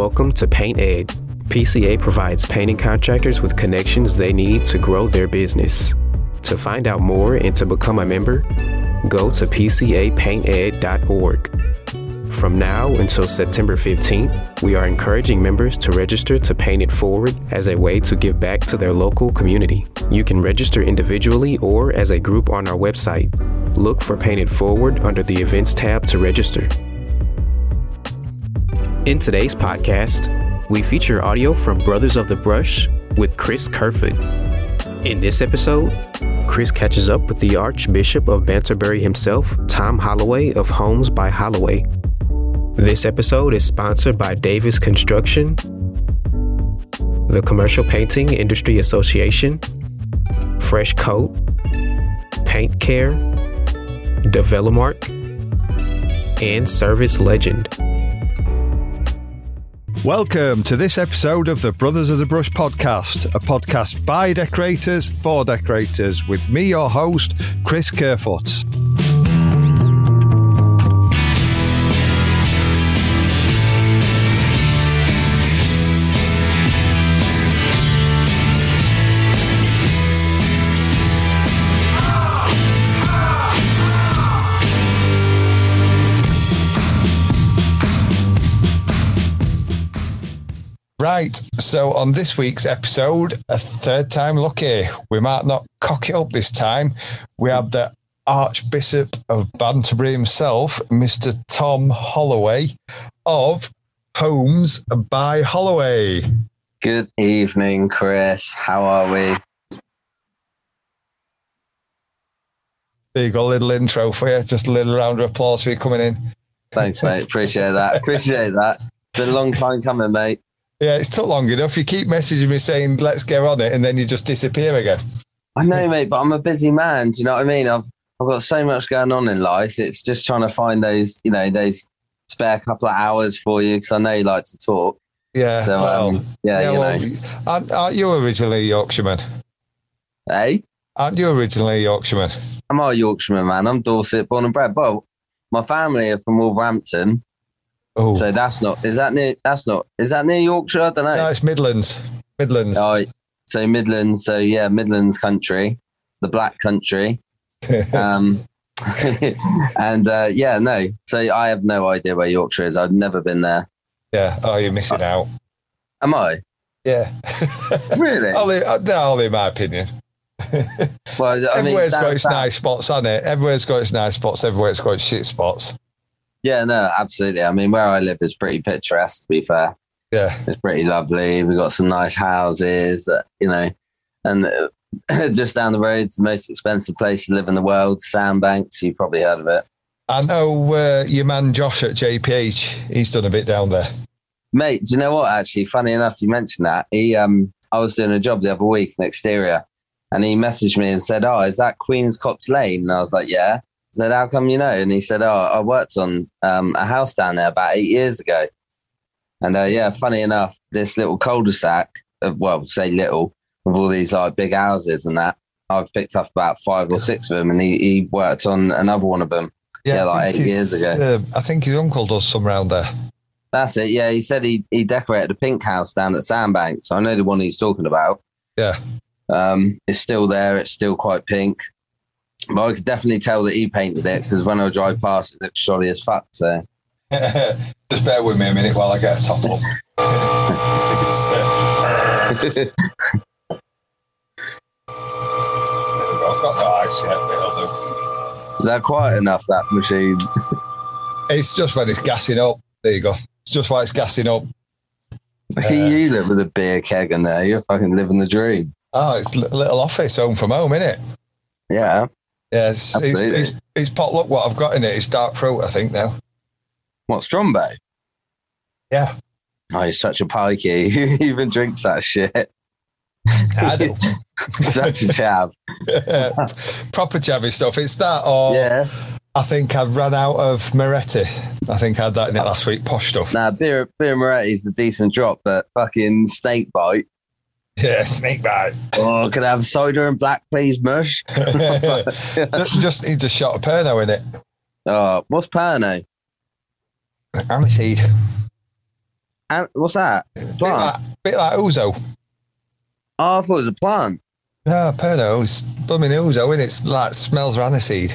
Welcome to Paint. PCA provides painting contractors with connections they need to grow their business. To find out more and to become a member, go to pcapainted.org. From now until September 15th, we are encouraging members to register to Paint It Forward as a way to give back to their local community. You can register individually or as a group on our website. Look for Paint It Forward under the Events tab to register. In today's podcast, we feature audio from Brothers of the Brush with Chris Kerfoot. In this episode, Chris catches up with the Archbishop of Banterbury himself, Tom Holloway of Homes by Holloway. This episode is sponsored by Davis Construction, the Commercial Painting Industry Association, Fresh Coat, Paint Care, Develomark, and Service Legend. Welcome to this episode of the Brothers of the Brush podcast, a podcast by decorators for decorators, with me, your host, Chris Kerfoot. Right, so on this week's episode, a third time lucky. We might not cock it up this time. We have the Archbishop of Banterbury himself, Mr. Tom Holloway of Homes by Holloway. Good evening, Chris. How are we? There you go, a little intro for you. Just a little round of applause for you coming in. Thanks, mate. Appreciate that. Appreciate that. Been a long time coming, mate. Yeah, it's took long enough. You keep messaging me saying, let's get on it, and then you just disappear again. I know, mate, but I'm a busy man. Do you know what I mean? I've I've got so much going on in life. It's just trying to find those, you know, those spare couple of hours for you because I know you like to talk. Yeah. So, well, um, yeah, yeah, you well, know. aren't, aren't you originally a Yorkshireman? Hey, Aren't you originally a Yorkshireman? I'm a Yorkshireman, man. I'm Dorset, born and bred. But my family are from Wolverhampton, Oh, so that's not. Is that near? That's not. Is that near Yorkshire? I don't know. no, it's Midlands. Midlands. Oh, so Midlands. So yeah, Midlands country, the Black Country. Um, and uh, yeah, no. So I have no idea where Yorkshire is. I've never been there. yeah. Oh, you're missing out. Am I? Yeah. Really? only, only in my opinion. Well, I mean, Everywhere's got its south- nice spots, hasn't it? Everywhere's got its nice spots. Everywhere's got its shit spots. Yeah, no, absolutely. I mean, where I live is pretty picturesque. To be fair, Yeah. it's pretty lovely. We've got some nice houses, that, you know, and uh, just down the road, the most expensive place to live in the world, Sandbanks. You've probably heard of it. I know uh, your man Josh at JPH. He's done a bit down there. Mate, do you know what? Actually, funny enough, you mentioned that. He, um, I was doing a job the other week, an exterior, and he messaged me and said, "Oh, is that Queen's Copse Lane?" And I was like, "Yeah." Said, "How come you know?" And he said, "Oh, I worked on um, a house down there about eight years ago." And uh, yeah, funny enough, this little cul-de-sac, uh, well, say little, with all these like big houses and that, I've picked up about five or six of them, and he, he worked on another one of them. Yeah, I like eight years ago. uh, I think his uncle does some round there. That's it. Yeah, he said he he decorated a pink house down at Sandbanks. So I know the one he's talking about. Yeah. Um, it's still there. It's still quite pink. But I could definitely tell that he painted it because when I drive past, it looks shoddy as fuck. So Just bear with me a minute while I get a top up. It's, uh, there we go. I've got no ice yet, but it'll do. is that quiet enough? That machine. It's just when it's gassing up. There you go. It's just while it's gassing up. Look at you live with a beer keg in there. You're fucking living the dream. Oh, it's a little office home from home, isn't it? Yeah. Yeah, it's, Absolutely. it's, it's pot luck what I've got in it. It's dark fruit, I think, now. What Strongbow? Yeah. Oh, he's such a pikey. Who even drinks that shit? I do. such a chav. Proper chavvy stuff. It's that, or Yeah. I think I've run out of Moretti. I think I had that in it last week. Posh stuff. Nah, beer beer Moretti's a decent drop, but fucking snake bite. Yeah, snake bite. Oh, can I have cider and black please, mush? just, just needs a shot of Pernod in it. Oh, what's Pernod? Aniseed. And what's that? Bit like, bit like ouzo. Oh, I thought it was a plant. No, Pernod, it's blooming ouzo, and it's like smells of aniseed.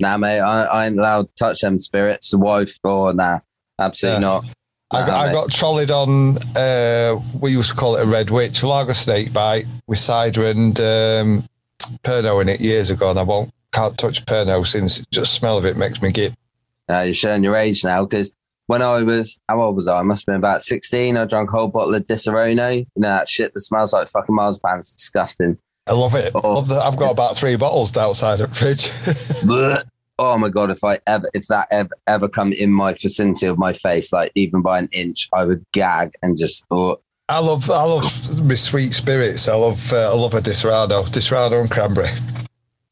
Nah, mate, I, I ain't allowed to touch them spirits. The wife, or nah, absolutely Yeah. not. I got, I got trolleyed on, uh, we used to call it a red witch, lager snake bite with cider and um, Pernod in it years ago, and I won't can't touch Pernod since just smell of it makes me git. Uh, you're showing your age now because when I was, how old was I? I must have been about 16. I drank a whole bottle of Disaronno. You know, that shit that smells like fucking marzipan. It's disgusting. I love it. Oh. Love that. I've got about three bottles outside the fridge. Oh my God, if I ever, if that ever, ever come in my vicinity of my face, like even by an inch, I would gag and just thought, I love I love my sweet spirits. I love uh, I love a Disaronno, Disaronno and cranberry.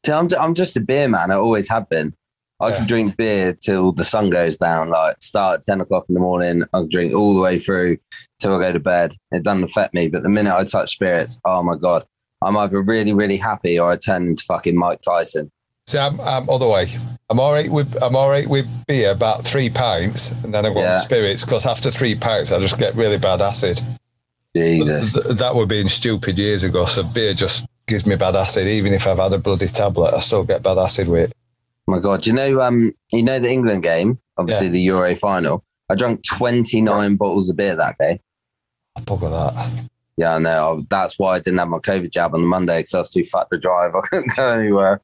See, I'm, I'm just a beer man. I always have been. I Yeah. can drink beer till the sun goes down. Like start at ten o'clock in the morning. I can drink all the way through till I go to bed. It doesn't affect me. But the minute I touch spirits, oh my god, I'm either really really happy or I turn into fucking Mike Tyson. See, I'm, I'm other way. I'm all right with I'm all right with beer about three pints, and then I go Yeah. on spirits because after three pints I just get really bad acid. Jesus. Th- that would being stupid years ago. So beer just gives me bad acid, even if I've had a bloody tablet. I still get bad acid with it. Oh my god, you know, um, you know the England game, obviously the Euro final. I drank 29 bottles of beer that day. I bugger that. Yeah, I know. That's why I didn't have my COVID jab on the Monday because I was too fat to drive. I couldn't go anywhere.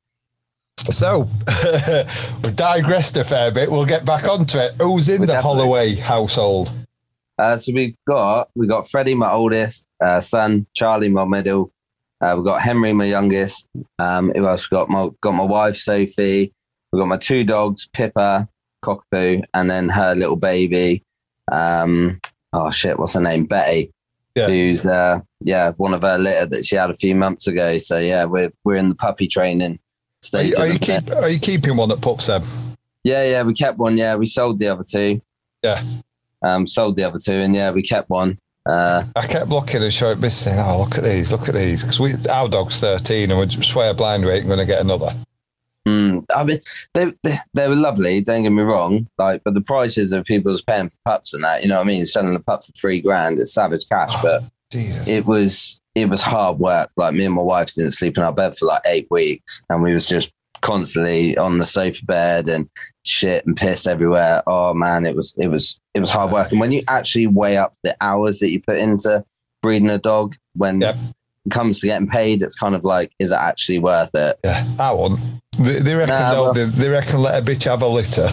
So we digressed a fair bit. We'll get back onto it. Who's in We the definitely- Holloway household? Uh, so we've got we got Freddie, my oldest uh, son, Charlie, my middle. Uh, we've got Henry, my youngest. Um, who else? We got my got my wife Sophie. We've got my two dogs, Pippa, Cockapoo, and then her little baby. Um, oh shit, what's her name? Betty. Yeah. Who's uh, yeah one of her litter that she had a few months ago. So yeah, we're we're in the puppy training Are you, are you keep are you keeping one that pups them? Yeah, yeah, we kept one. Yeah, we sold the other two. Yeah. Um, sold the other two, and yeah, we kept one. Uh, I kept looking and showing me saying, "Oh, look at these, look at these," because we our dog's thirteen, and we swear blind we ain't going to get another. mm, I mean, they, they they were lovely. Don't get me wrong. Like, but the prices of people's paying for pups and that, you know what I mean? Selling a pup for three grand, it's savage cash. But Jesus, it was it was hard work. Like me and my wife didn't sleep in our bed for like eight weeks, and we was just constantly on the sofa bed and shit and piss everywhere. Oh man, it was it was it was hard work. And when you actually weigh up the hours that you put into breeding a dog, when it comes to getting paid, it's kind of like, is it actually worth it? yeah, I won't. They, they reckon Nah, well- they, they reckon let a bitch have a litter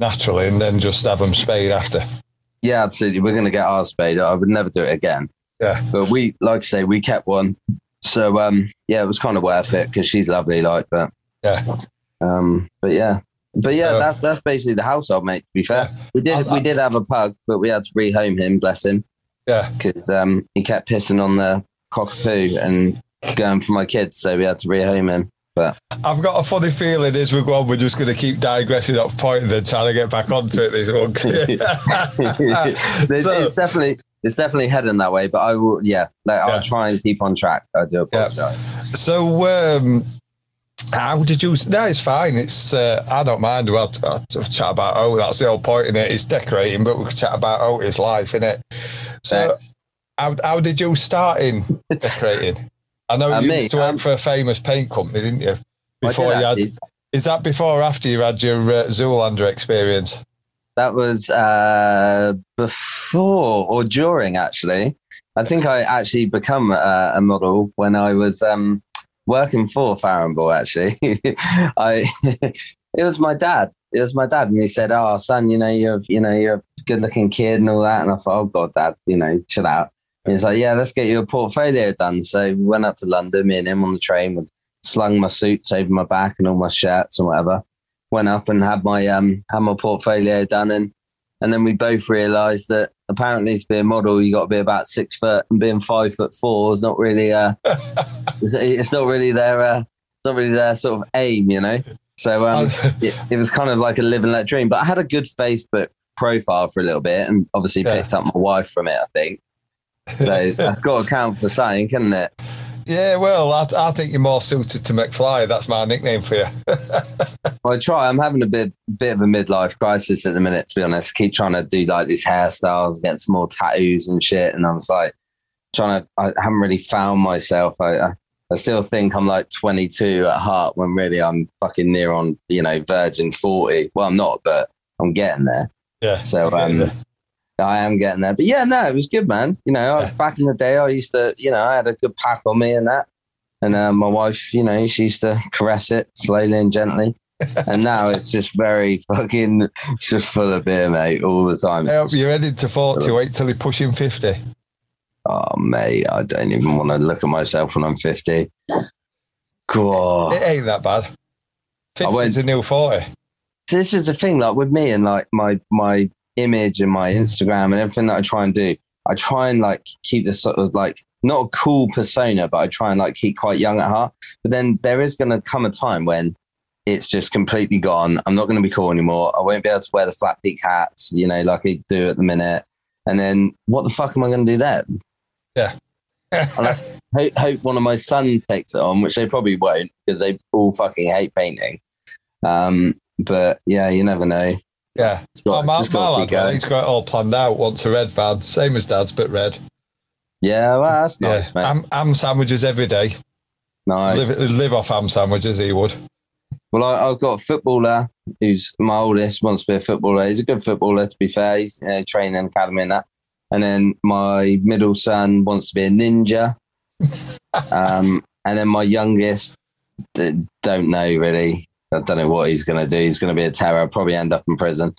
naturally, and then just have them spayed after. Yeah, absolutely. We're gonna get ours spayed. I would never do it again. Yeah. But we, like I say, we kept one. So um, yeah, it was kind of worth it because she's lovely. Like, but Yeah, um, but yeah, but yeah, So- that's that's basically the household, mate. To be fair, we did I'll- we did have a pug, but we had to rehome him. Bless him, yeah. because um, he kept pissing on the cockapoo and going for my kids, so we had to rehome him. But I've got a funny feeling as we go on, we're just going to keep digressing off point and then trying to get back onto it. These ones. it's, So- it's definitely it's definitely heading that way, but I will. Yeah, like, Yeah. I'll try and keep on track. I do Yeah. apologize. So, um, how did you? No, it's fine. It's uh, I don't mind. We'll, I'll chat about oh, that's the whole point in it. It's decorating, but we can chat about oh, it's life in it. So, how, how did you start in decorating? I know Uh, you me, used to work um, for a famous paint company, didn't you? I did Before you had, is that before or after you had your uh, Zoolander experience? That was uh, before or during, actually. I think I actually become a, a model when I was um, working for Farrow & Ball. Actually, I it was my dad. It was my dad, and he said, "Oh, son, you know you're you know you're a good-looking kid and all that." And I thought, "Oh God, Dad, you know, chill out." He's like, "Yeah, let's get you a portfolio done." So we went up to London. Me and him on the train with slung my suits over my back and all my shirts and whatever went up and had my um had my portfolio done. And and then we both realised that apparently to be a model you got to be about six foot and being five foot four is not really uh it's, it's not really their uh it's not really their sort of aim you know? So um it, it was kind of like a live and let dream. But I had a good Facebook profile for a little bit and obviously Yeah. picked up my wife from it I think. So that's got to count for something, can not it? Yeah, well, I, I think you're more suited to McFly. That's my nickname for you. well, I try. I'm having a bit bit of a midlife crisis at the minute, to be honest. I keep trying to do like these hairstyles, get some more tattoos and shit, and I was like trying to. I haven't really found myself. I, I I still think I'm like 22 at heart when really I'm fucking near on, you know, virgin 40. Well, I'm not, but I'm getting there. Yeah. So um, I am getting there. But yeah, no, it was good, man. You know, yeah. back in the day, I used to, you know, I had a good pack on me and that. And uh, my wife, you know, she used to caress it slowly and gently. and now it's just very fucking, it's just full of beer, mate, all the time. You're headed to 40. Wait till you're pushing 50. Oh, mate, I don't even want to look at myself when I'm 50. God. It ain't that bad. 50 is a new 40. This is the thing, like with me and like my my image and my Instagram and everything that I try and do. I try and like keep this sort of like not a cool persona, but I try and like keep quite young at heart. But then there is going to come a time when it's just completely gone. I'm not going to be cool anymore. I won't be able to wear the flat peak hats, you know, like I do at the minute. And then what the fuck am I going to do then? Yeah. and I hope, hope one of my sons takes it on, which they probably won't because they all fucking hate painting. Um, but yeah, you never know. Yeah. Got, oh, my, my lad, well, he's got it all planned out. Wants a red van, same as dad's, but red. Yeah, well, that's nice, yeah. man. Ham, sandwiches every day. Nice. Live, live off ham sandwiches, he would. Well, I, have got a footballer who's my oldest, wants to be a footballer. He's a good footballer, to be fair. He's uh, training academy and that. And then my middle son wants to be a ninja. um, and then my youngest, don't know really. I don't know what he's going to do. He's going to be a terror. I'll probably end up in prison.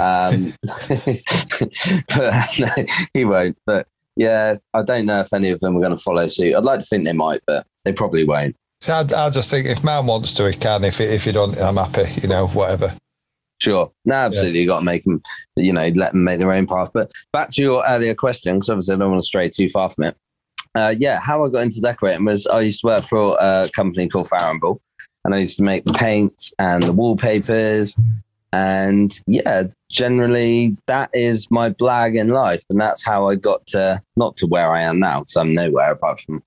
Um, but no, he won't. But yeah, I don't know if any of them are going to follow suit. I'd like to think they might, but they probably won't. So I, I just think if man wants to, he can. If if you don't, I'm happy. You know, whatever. Sure. No, absolutely. Yeah. You got to make them, you know, let them make their own path. But back to your earlier question, because obviously I don't want to stray too far from it. Uh, yeah, how I got into decorating was I used to work for a company called Farrow Ball, and I used to make the paints and the wallpapers. And yeah, generally that is my blag in life. And that's how I got to, not to where I am now, because I'm nowhere apart from,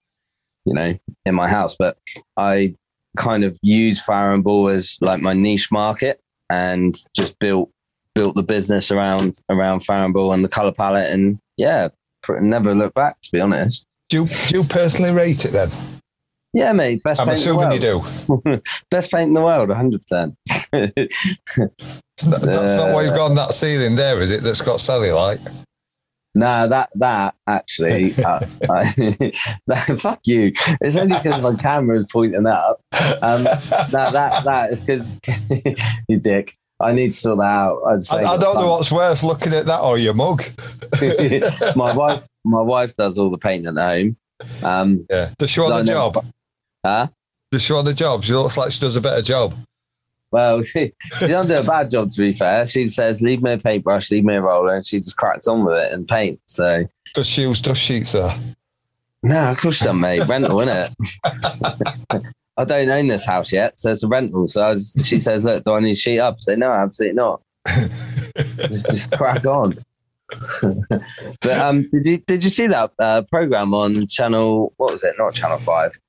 you know, in my house. But I kind of use Farrow Ball as like my niche market and just built built the business around around Farrow & Ball and the color palette, and yeah, never look back. To be honest, do you, do you personally rate it then? Yeah, mate. Best I'm paint assuming you do. best paint in the world, 100. percent That's not uh, why you've got on that ceiling there, is it? That's got cellulite. No, that that actually, uh, I, that, fuck you. It's only because my camera is pointing up. Um, no, that that is because you dick. I need to sort that out. I, I don't know what's worse, looking at that or your mug. my wife, my wife does all the painting at home. Um, yeah, does she want the job? Huh? Does she want the job? She looks like she does a better job. Well, she, she doesn't do a bad job, to be fair. She says, leave me a paintbrush, leave me a roller, and she just cracks on with it and paints. So, does she use dust sheets, sir? No, of course she doesn't, mate. Rental, isn't it? I don't own this house yet, so it's a rental. So was, she says, look, do I need to sheet up? I say, no, absolutely not. just, just crack on. but um, did you did you see that uh, program on channel? What was it? Not channel five,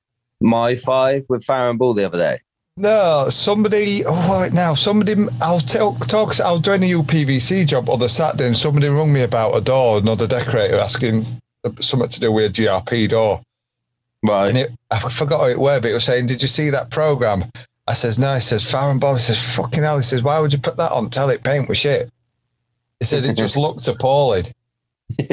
my five with Farrow Ball the other day. No, somebody. Oh, right now, somebody. I'll talk. Talk. I was doing a UPVC job on the Saturday, and somebody rung me about a door. Another decorator asking something to do with a GRP door. Right. And it, I forgot how it were, but it was saying, "Did you see that program?" I says, "No." He says, "Farrow & Ball." He says, "Fucking hell." He says, "Why would you put that on? Tell it paint was shit." He says it just looked appalling.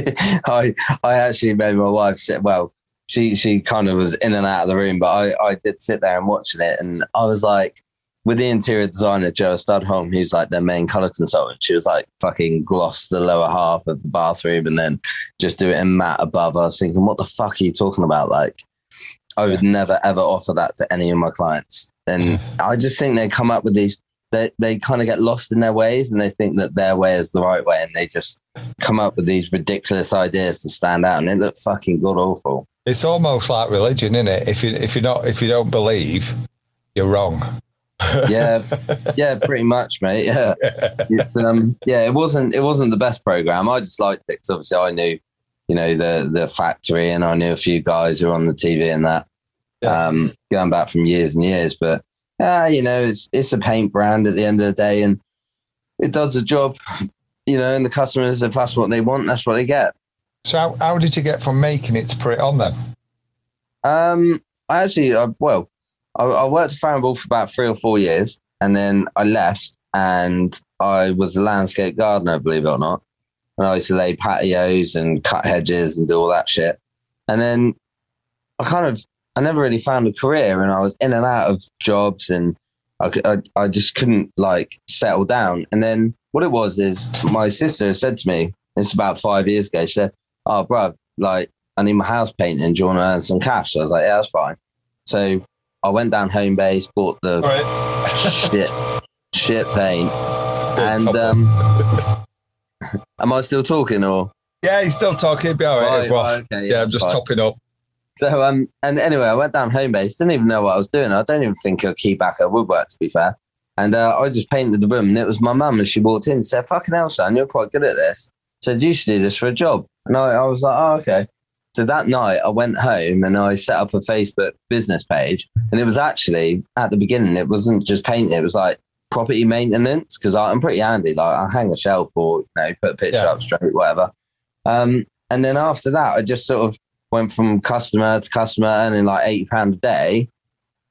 I I actually made my wife say, well, she she kind of was in and out of the room, but I, I did sit there and watching it, and I was like, with the interior designer Joa Studholme, who's like their main color consultant, she was like fucking gloss the lower half of the bathroom and then just do it in matte above. I was thinking, what the fuck are you talking about? Like, I would never ever offer that to any of my clients. And I just think they come up with these. They they kind of get lost in their ways and they think that their way is the right way, and they just come up with these ridiculous ideas to stand out, and it looks fucking god awful. It's almost like religion, isn't it? If you if you're not if you don't believe, you're wrong. yeah, yeah, pretty much, mate. Yeah, it's, um, yeah, it wasn't it wasn't the best program. I just liked it because obviously I knew, you know, the the factory, and I knew a few guys who were on the TV and that. Yeah. um, going back from years and years. But yeah, you know, it's it's a paint brand at the end of the day, and it does the job. You know, and the customers, if that's what they want, that's what they get. So how, how did you get from making it to put it on then? Um, I actually, uh, well, I, I worked at Farrow & Ball for about three or four years, and then I left, and I was a landscape gardener, believe it or not. And I used to lay patios and cut hedges and do all that shit. And then I kind of, I never really found a career, and I was in and out of jobs, and I, I just couldn't like settle down. And then what it was is my sister said to me, it's about five years ago, she said, "Oh, bruv, like I need my house painting. Do you want to earn some cash?" So I was like, "Yeah, that's fine." So I went down home base, bought the right. shit shit paint, and um, am I still talking or? yeah, he's still talking. Be all right. Right, right, okay, yeah, I'm just fine. topping up. So um, and anyway, I went down home base. Didn't even know what I was doing. I don't even think a key back at woodwork, to be fair. And uh, I just painted the room, and it was my mum. And she walked in, and said, "Fucking hell, son, you're quite good at this." Said you should do this for a job. And I, I was like, "Oh, okay." So that night, I went home and I set up a Facebook business page. And it was actually at the beginning, it wasn't just painting; it was like property maintenance because I'm pretty handy. Like I hang a shelf or you know put a picture Yeah. up straight, whatever. Um, and then after that, I just sort of went from customer to customer earning like eighty pound a day,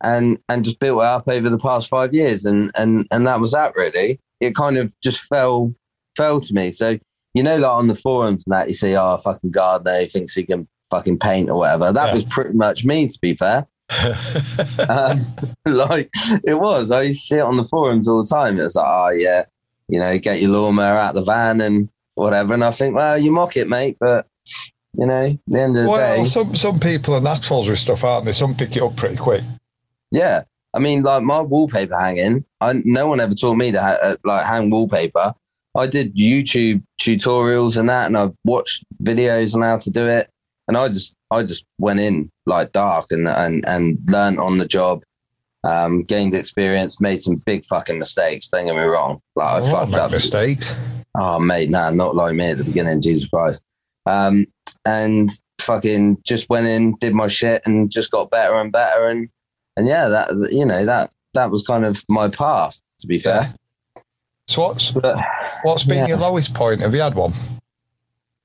and and just built it up over the past five years, and and and that was that really. It kind of just fell fell to me. So you know, like on the forums and that, you see, oh, fucking gardener who thinks he can fucking paint or whatever. That Yeah. was pretty much me, to be fair. Um, like it was. I used to see it on the forums all the time. It was like, oh yeah, you know, get your lawnmower out the van and whatever. And I think, well, you mock it, mate, but you know, the end of the well, day, some some people are naturals with stuff, aren't they? Some pick it up pretty quick. yeah. I mean, like my wallpaper hanging. I no one ever taught me to ha- uh, like hang wallpaper. I did YouTube tutorials and that, and I watched videos on how to do it. And I just, I just went in like dark and and and learned on the job. Um, gained experience, made some big fucking mistakes. Don't get me wrong. Like I Oh, fucked up mistakes. Oh, mate, nah, not like me at the beginning, Jesus Christ. Um, and fucking just went in, did my shit, and just got better and better. And and yeah, that you know that that was kind of my path, to be fair. So what's But what's been Yeah. your lowest point? Have you had one?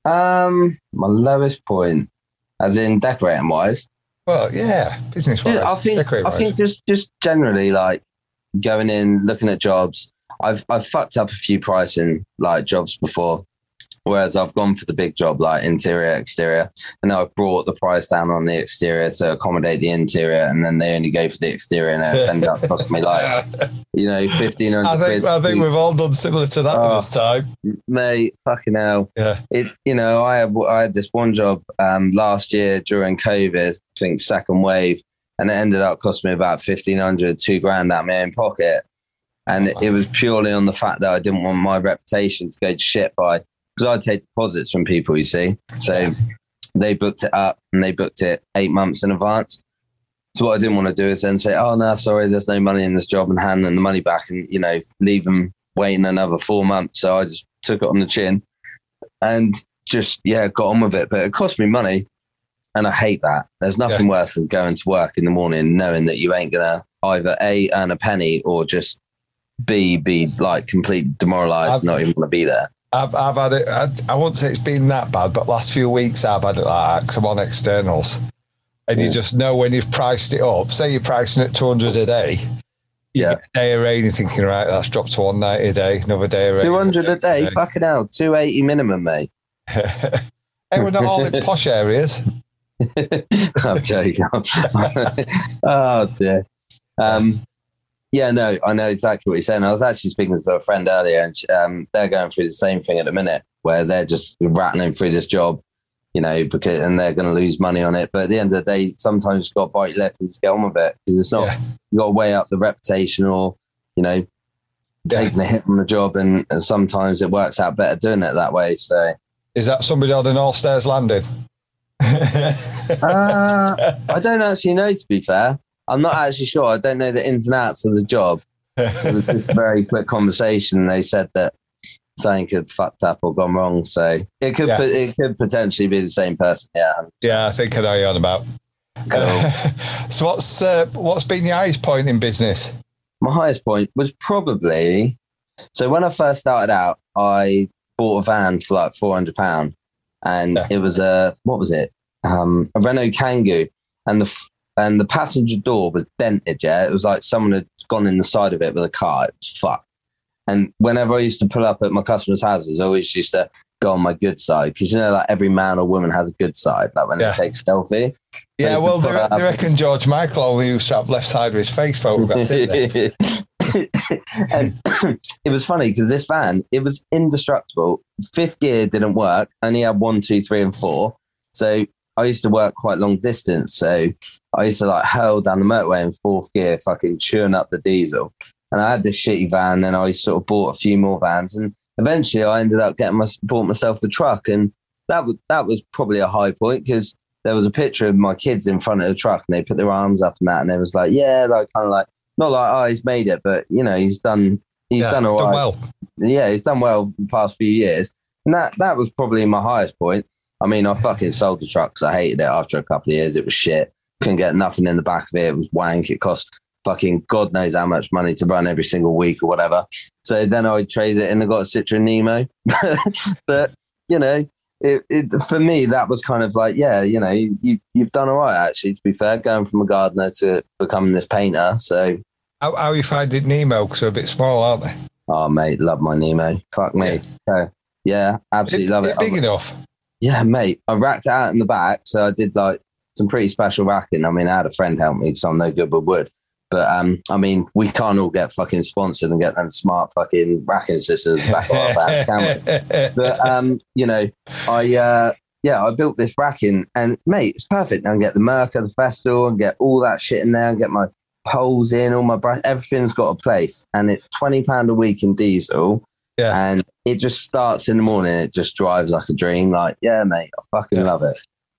um, my lowest point, as in decorating wise, Well, yeah, business wise. I think I think just just generally like going in, looking at jobs. I've I've fucked up a few pricing like jobs before, whereas I've gone for the big job like interior, exterior, and I've brought the price down on the exterior to accommodate the interior, and then they only go for the exterior, and it's ended up costing me like you know fifteen I hundred think quid. I think we've all done similar to that Oh. this time. mate, fucking hell. Yeah. It, you know, I had, I had this one job um, last year during COVID, I think second wave, and it ended up costing me about 1500, two grand out of my own pocket. And it was purely on the fact that I didn't want my reputation to go to shit by, because I'd take deposits from people, you see. So they booked it up and they booked it eight months in advance. So what I didn't want to do is then say, oh, no, sorry, there's no money in this job and hand them the money back and, you know, leave them waiting another four months. So I just took it on the chin and just, yeah, got on with it. But it cost me money. And I hate that. There's nothing worse than going to work in the morning knowing that you ain't going to either A, earn a penny or just B, be like completely demoralized, I've- not even want to be there. I've, I've had it. I, I won't say it's been that bad, but last few weeks I've had it like that 'cause I'm on externals, and you just know when you've priced it up. Say you're pricing it 200 a day. Yeah. a day of rain, you're thinking, right, that's dropped to 190 a day. Another day of rain. 200 a day, fucking hell, 280 minimum, mate. hey, we're not all in posh areas. I'm joking. oh dear. Um, yeah, no, I know exactly what you're saying. I was actually speaking to a friend earlier, and um, they're going through the same thing at the minute, where they're just rattling through this job, you know, because and they're going to lose money on it. But at the end of the day, sometimes you've got to bite your lip and just get on with it because it's not. Yeah. You got to weigh up the reputation, or you know, Yeah. taking a hit on the job, and, and sometimes it works out better doing it that way. So. Is that somebody on an all stairs landing? Uh, I don't actually know, to be fair. I'm not actually sure. I don't know the ins and outs of the job. It was just a very quick conversation. They said that something had fucked up or gone wrong. So it could Yeah. it could potentially be the same person. Yeah. yeah, I think I know you're on about. Cool. so what's uh, what's been the highest point in business? My highest point was probably so when I first started out, I bought a van for like four hundred pound, and Yeah. it was a what was it? Um, a Renault Kangoo, and the and the passenger door was dented. Yeah, it was like someone had gone in the side of it with a car. It was fucked. And whenever I used to pull up at my customers' houses, I always used to go on my good side because you know, like every man or woman has a good side. Like when Yeah. they take selfie. Yeah, well, they, they reckon George Michael only used to have left side of his face photographed, didn't they? and it was funny because this van it was indestructible fifth gear didn't work only had one two three and four so i used to work quite long distance so i used to like hurl down the motorway in fourth gear fucking chewing up the diesel and i had this shitty van then i sort of bought a few more vans and eventually i ended up getting my bought myself the truck and that was that was probably a high point because there was a picture of my kids in front of the truck and they put their arms up and that and it was like yeah like kind of like not like oh he's made it, but you know he's done he's Yeah, done all right. well. Yeah, he's done well the past few years, and that that was probably my highest point. I mean, I fucking sold the truck 'cause I hated it after a couple of years. It was shit. Couldn't get nothing in the back of it. It was wank. It cost fucking God knows how much money to run every single week or whatever. So then I traded it and I got a Citroen Nemo. but you know, it, it for me that was kind of like yeah, you know, you, you you've done all right actually. To be fair, going from a gardener to becoming this painter. So How, how you find it Nemo? Because they're a bit small, aren't they? Oh, mate, love my Nemo. Fuck me. Yeah, yeah absolutely love it. Big I- enough. Yeah, mate. I racked it out in the back. So I did like some pretty special racking. I mean, I had a friend help me because I'm no good with wood. But um, I mean, we can't all get fucking sponsored and get them smart fucking racking systems back on our van, can we? But um, you know, I uh, yeah, I built this racking, and mate, it's perfect. I can get the Merc at the Festool and get all that shit in there, and get my poles in, all my brush, everything's got a place, and it's twenty pound a week in diesel. Yeah. and it just starts in the morning. It just drives like a dream. Like, yeah, mate, I fucking Yeah. love it.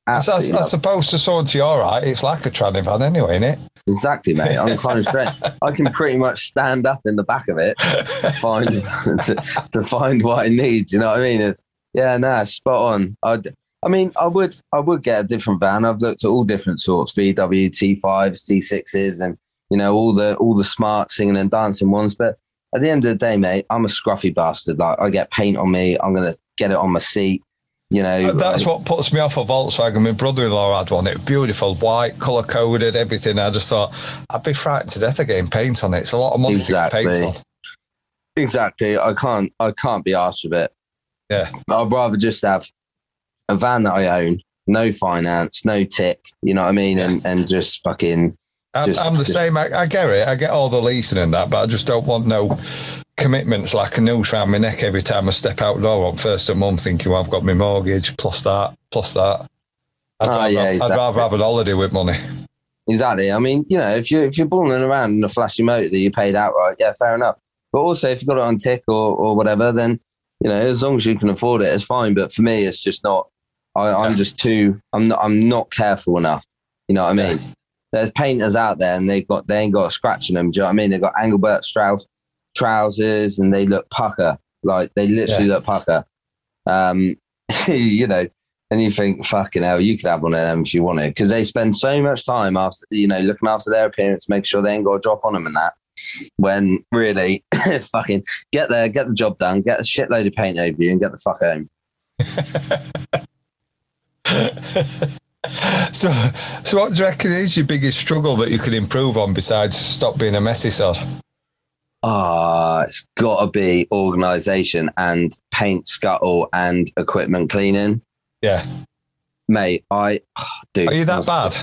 I, I, Absolutely love it. suppose to someone to your right, it's like a tranny van anyway, isn't it? Exactly, mate. I'm kind of straight. I can pretty much stand up in the back of it it? find to, to find what I need. You know what I mean? It's, yeah, no, spot on. I, I mean, I would, I would get a different van. I've looked at all different sorts: VW T5s, T6s, and you know all the all the smart singing and dancing ones. But at the end of the day, mate, I'm a scruffy bastard. Like I get paint on me. I'm gonna get it on my seat. You know, That's like- what puts me off a Volkswagen. My brother-in-law had one. It was beautiful, white, colour-coded, everything. I just thought I'd be frightened to death of getting paint on it. It's a lot of money to get paint Exactly. on. Exactly. I can't. I can't be asked with it. Yeah. I'd rather just have a van that I own, no finance, no tick. You know what I mean? And and just fucking I'm, Just- I'm the just- same. I, I get it. I get all the leasing and that, but I just don't want no commitments like a noose around my neck every time I step out the door on first of month thinking, well, I've got my mortgage, plus that, plus that. I'd, Oh, rather, yeah, have, I'd rather have an holiday with money. exactly. I mean, you know, if you if you're balling around in a flashy motor that you paid outright, yeah, fair enough. But also, if you've got it on tick or or whatever, then you know, as long as you can afford it, it's fine. But for me, it's just not. I, I'm Yeah. just too. I'm not. I'm not careful enough. You know what I mean? There's painters out there, and they've got they ain't got a scratch in them. Do you know what I mean? They've got Engelbert Strauss trousers, and they look pucker. Like they literally look pucker. Um, you know, and you think, fucking hell, you could have one of them if you wanted, because they spend so much time after, you know, looking after their appearance, make sure they ain't got a drop on them and that. When really, fucking get there, get the job done, get a shitload of paint over you, and get the fuck home. So, so what do you reckon is your biggest struggle that you could improve on besides stop being a messy sod? Ah, it's got to be organisation and paint scuttle and equipment cleaning, Yeah. mate. I, dude, Are you that bad?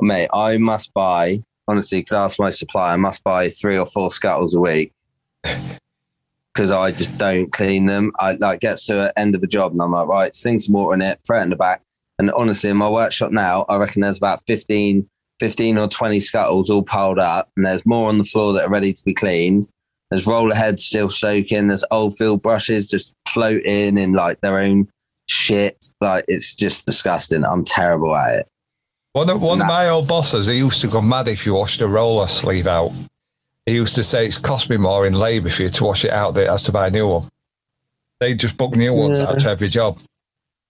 mate? I must buy honestly. Could ask my supplier. I must buy three or four scuttles a week because I just don't clean them. I like gets to the end of the job and I'm like, right, sing some water in it, throw it in the back. And honestly, in my workshop now, I reckon there's about 15, 15 or 20 scuttles all piled up, and there's more on the floor that are ready to be cleaned. There's roller heads still soaking. There's Oldfield brushes just floating in like their own shit. Like it's just disgusting. I'm terrible at it. One of, one of my old bosses, he used to go mad if you washed a roller sleeve out. He used to say it's cost me more in labour for you to wash it out than it has to buy a new one. They just book new ones Yeah. out to every job.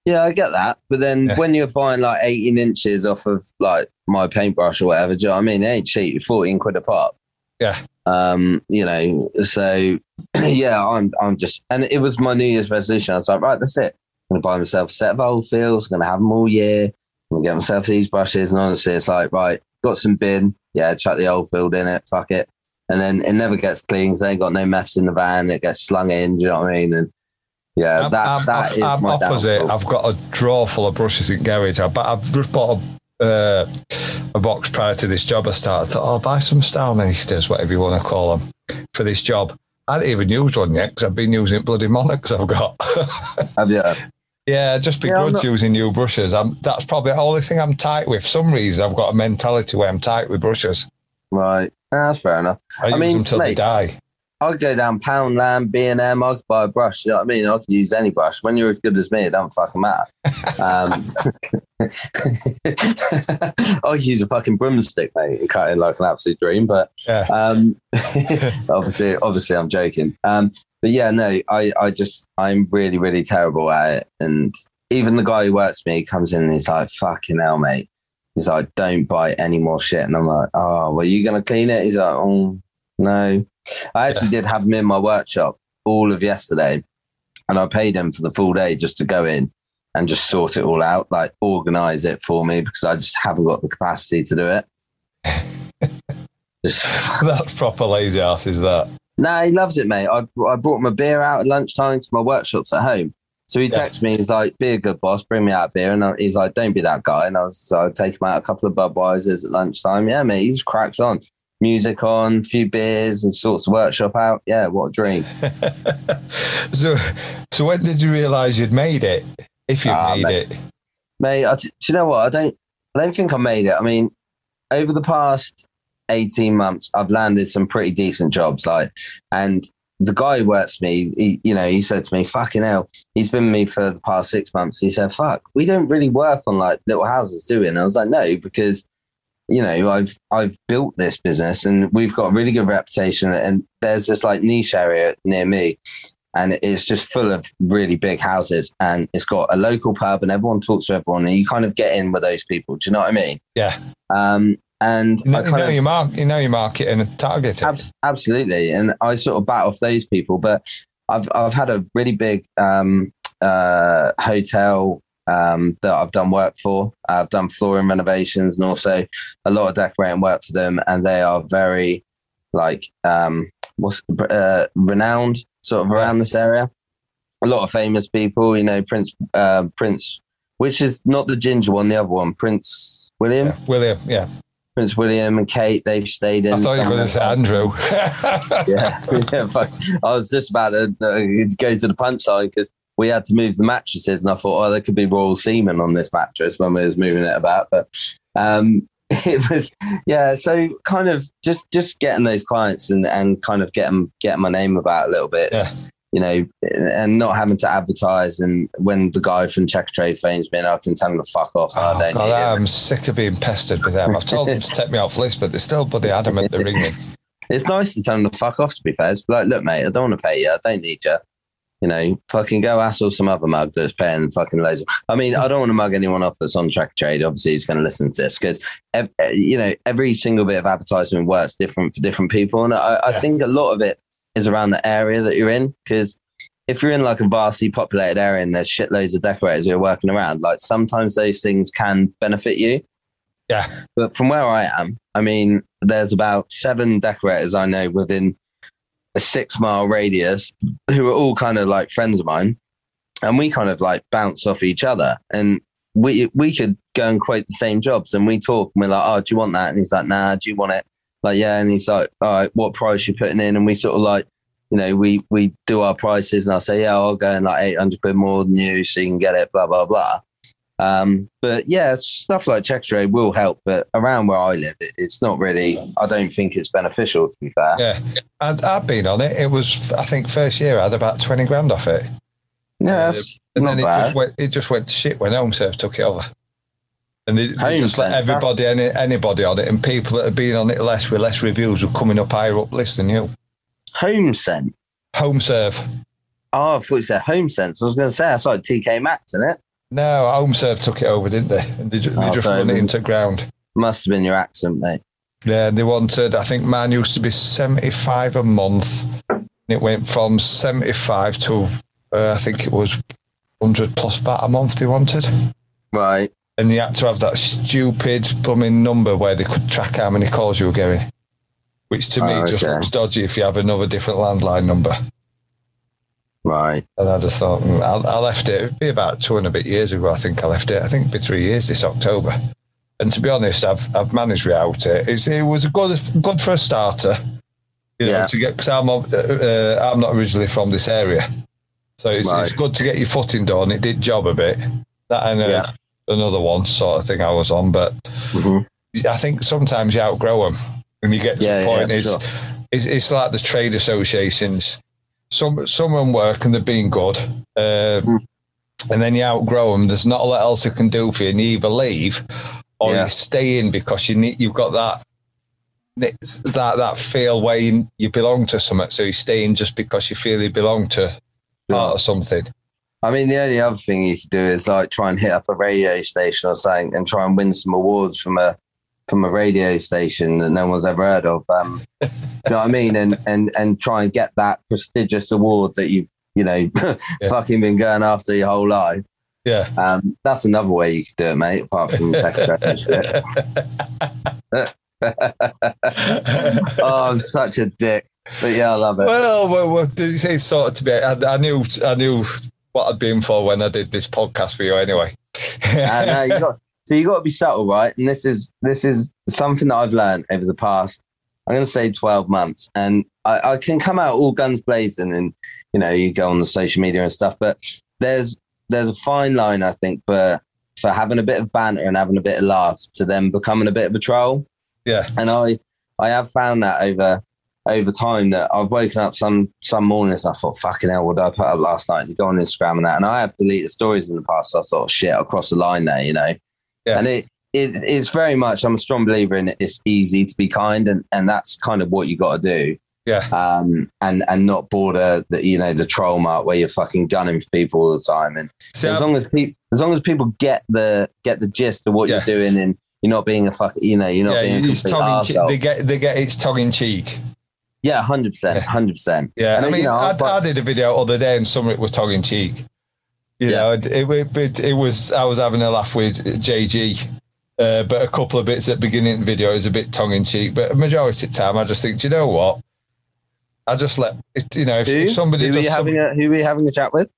Yeah, I get that. But then Yeah. when you're buying like 18 inches off of like my paintbrush or whatever, do you know what I mean? They ain't cheap, 14 quid a pop. Yeah. Um, you know, so yeah, I'm I'm just and it was my New Year's resolution. I was like, right, that's it. I'm gonna buy myself a set of Oldfields, gonna have them all year, I'm gonna get myself these brushes, and honestly, it's like, right, got some bin, yeah, chuck the Oldfield in it, fuck it. And then it never gets clean, 'cause they ain't got no mess in the van, it gets slung in, do you know what I mean? And yeah, I'm, that I'm, that is I'm my opposite. downfall. I've got a drawer full of brushes in garage. I, but I've just bought a, uh, a box prior to this job. I started. I thought, oh, I'll buy some Staalmeesters, whatever you want to call them, for this job. I hadn't even used one yet because I've been using bloody monarchs I've got. Have you? yeah, just Yeah, I'm begrudge not- using new brushes. I'm, that's probably the only thing I'm tight with. For some reason, I've got a mentality where I'm tight with brushes. Right. Nah, that's fair enough. I, use mean, them till they die. I'd go down Poundland, B and M. I could buy a brush. You know what I mean? I could use any brush. When you're as good as me, it don't fucking matter. Um, I could use a fucking broomstick, mate, and cut it like an absolute dream. But Yeah. um, obviously, obviously, I'm joking. Um, but yeah, no, I, I just, I'm really, really terrible at it. And even the guy who works me comes in and he's like, "Fucking hell, mate." He's like, "Don't buy any more shit." And I'm like, "Oh, well, you gonna clean it?" He's like, "Oh, no." I actually did have him in my workshop all of yesterday, and I paid him for the full day just to go in and just sort it all out, like organize it for me because I just haven't got the capacity to do it. just That's proper lazy ass, is that? no, he loves it, mate. I, I brought him a beer out at lunchtime to my workshops at home. So he Yeah. texted me, he's like, be a good boss, bring me out a beer. And I, he's like, don't be that guy. And I was, so I'd take him out a couple of Budweisers at lunchtime. Yeah, mate, he just cracks on. Music on, a few beers and sorts of workshop out. Yeah, what a dream. so, so when did you realise you'd made it? If you Ah, made mate. it, Mate, I, do you know what? I don't, I don't think I made it. I mean, over the past 18 months, I've landed some pretty decent jobs. Like, and the guy who works me, he, you know, he said to me, fucking hell, he's been with me for the past six months. He said, fuck, we don't really work on like little houses, do we? And I was like, no, because, you know, I've, I've built this business and we've got a really good reputation and there's this like niche area near me and it's just full of really big houses and it's got a local pub and everyone talks to everyone and you kind of get in with those people. Do you know what I mean? yeah, Um, and you know, I you know of, your mark, you know your market and target. Abs- absolutely. And I sort of bat off those people, but I've, I've had a really big um, uh, hotel um, that I've done work for. I've done flooring renovations and also a lot of decorating work for them. And they are very like, um, what's uh, renowned sort of around this area. A lot of famous people, you know, Prince, uh, Prince, which is not the ginger one, the other one, Prince William, Yeah, William, yeah. Prince William and Kate. They've stayed in. I thought you were going to say Andrew. yeah, yeah. I was just about to uh, go to the punchline because we had to move the mattresses, and I thought, oh, there could be royal semen on this mattress when we was moving it about. But um, it was, yeah. So kind of just just getting those clients and and kind of getting getting my name about a little bit. Yeah. You know, and not having to advertise. And when the guy from Checkatrade phones me, and I can tell him to fuck off. I Oh, God. I'm sick of being pestered with them. I've told them to take me off list, but they're still bloody adamant they're ringing. It's nice to tell them to fuck off, to be fair. It's like, look, mate, I don't want to pay you. I don't need you. You know, fucking go hassle some other mug that's paying fucking loads. Of, I mean, I don't want to mug anyone off that's on track trade. Obviously, who's going to listen to this because, eh, you know, every single bit of advertisement works different for different people. And I, I Yeah. think a lot of it is around the area that you're in because if you're in like a vastly populated area and there's shitloads of decorators who are working around, like sometimes those things can benefit you. Yeah. But from where I am, I mean, there's about seven decorators I know within a six mile radius who are all kind of like friends of mine. And we kind of like bounce off each other. And we we could go and quote the same jobs and we talk and we're like, oh, do you want that? And he's like, nah, do you want it? Like, yeah. And he's like, all right, what price you putting in? And we sort of like, you know, we we do our prices and I'll say, yeah, I'll go in like 800 quid more than you so you can get it, blah, blah, blah. Um, but yeah, stuff like Checkatrade will help, but around where I live, it, it's not really. I don't think it's beneficial. To be fair, Yeah. And I've been on it. It was, I think, first year I had about 20 grand off it. yeah, that's And then it bad. just, went, it just went shit when Home Serve took it over. And they, they just let everybody, any, anybody on it, and people that have been on it less with less reviews were coming up higher up list than you. Home Sense. Home Serve. Oh, I thought you said Home Sense. I was going to say I saw TK Maxx in it. No, Home HomeServe took it over, didn't they? And they, ju- they Oh, just so- run it into ground. Must have been your accent, mate. Yeah, they wanted. I think mine used to be seventy-five a month. And It went from seventy-five to uh, I think it was hundred plus VAT a month. They wanted, Right. and you had to have that stupid plumbing number where they could track how many calls you were getting, which to me Oh, just okay. looks dodgy if you have another different landline number. Right. And I just thought mm, I, I left it. It'd be about two and a bit years ago. I think I left it. I think it'd be three years this October. And to be honest, I've I've managed without it. It's, it was good good for a starter. You know, Yeah. to get because I'm uh, uh, I'm not originally from this area, so it's, it's good to get your footing done. It did job a bit. That and uh, Yeah. another one sort of thing I was on, but Mhm. I think sometimes you outgrow them, and you get to Yeah, the point. for it's, sure. it's it's like the trade associations. Some some of them work and they've been good, uh, Mm. and then you outgrow them. There's not a lot else you can do for you. And you either leave or Yeah. you stay in because you need. You've got that that that feel where you, you belong to something. So you stay in just because you feel you belong to part of something. I mean, the only other thing you could do is like try and hit up a radio station or something and try and win some awards from a from a radio station that no one's ever heard of. Um, you know what I mean? And and and try and get that prestigious award that you you know fucking been going after your whole life. Yeah. Um, that's another way you could do it, mate. Apart from shit. Oh, I'm such a dick. But yeah, I love it. Well, well, well did you say sort of to be? I, I knew, I knew what I'd been for when I did this podcast for you. Anyway, Uh, you got, so you got to be subtle, right? And this is this is something that I've learned over the past. I'm going to say 12 months, and I, I can come out all guns blazing, and you know, you go on the social media and stuff. But there's there's a fine line, I think, for for having a bit of banter and having a bit of laugh to then becoming a bit of a troll. yeah, And I I have found that over over time that I've woken up some some mornings and I thought, fucking hell, what did I put up last night? You go on Instagram and that, and I have deleted stories in the past. So I thought, shit, I crossed the line there, you know. Yeah. And it, it it's very much. I'm a strong believer in it. It's easy to be kind, and and that's kind of what you got to do. yeah, Um, and and not border the you know the troll mark where you're fucking gunning for people all the time. And See, as long as people as long as people get the get the gist of what Yeah. you're doing, and you're not being a fuck, you know, you're not yeah, being it's tongue in cheek. They get, they get it's tongue in cheek. Yeah, hundred percent, Yeah. hundred percent. Yeah, And, I you mean, know, I, I did a video other day, and some of it was tongue in cheek. You Yeah. know, it, it, it, it was I was having a laugh with JG, uh, but a couple of bits at the beginning of the video is a bit tongue in cheek. But majority of the time, I just think, do you know what? I just let you know if, Who? if somebody who does some- having a who were you having a chat with?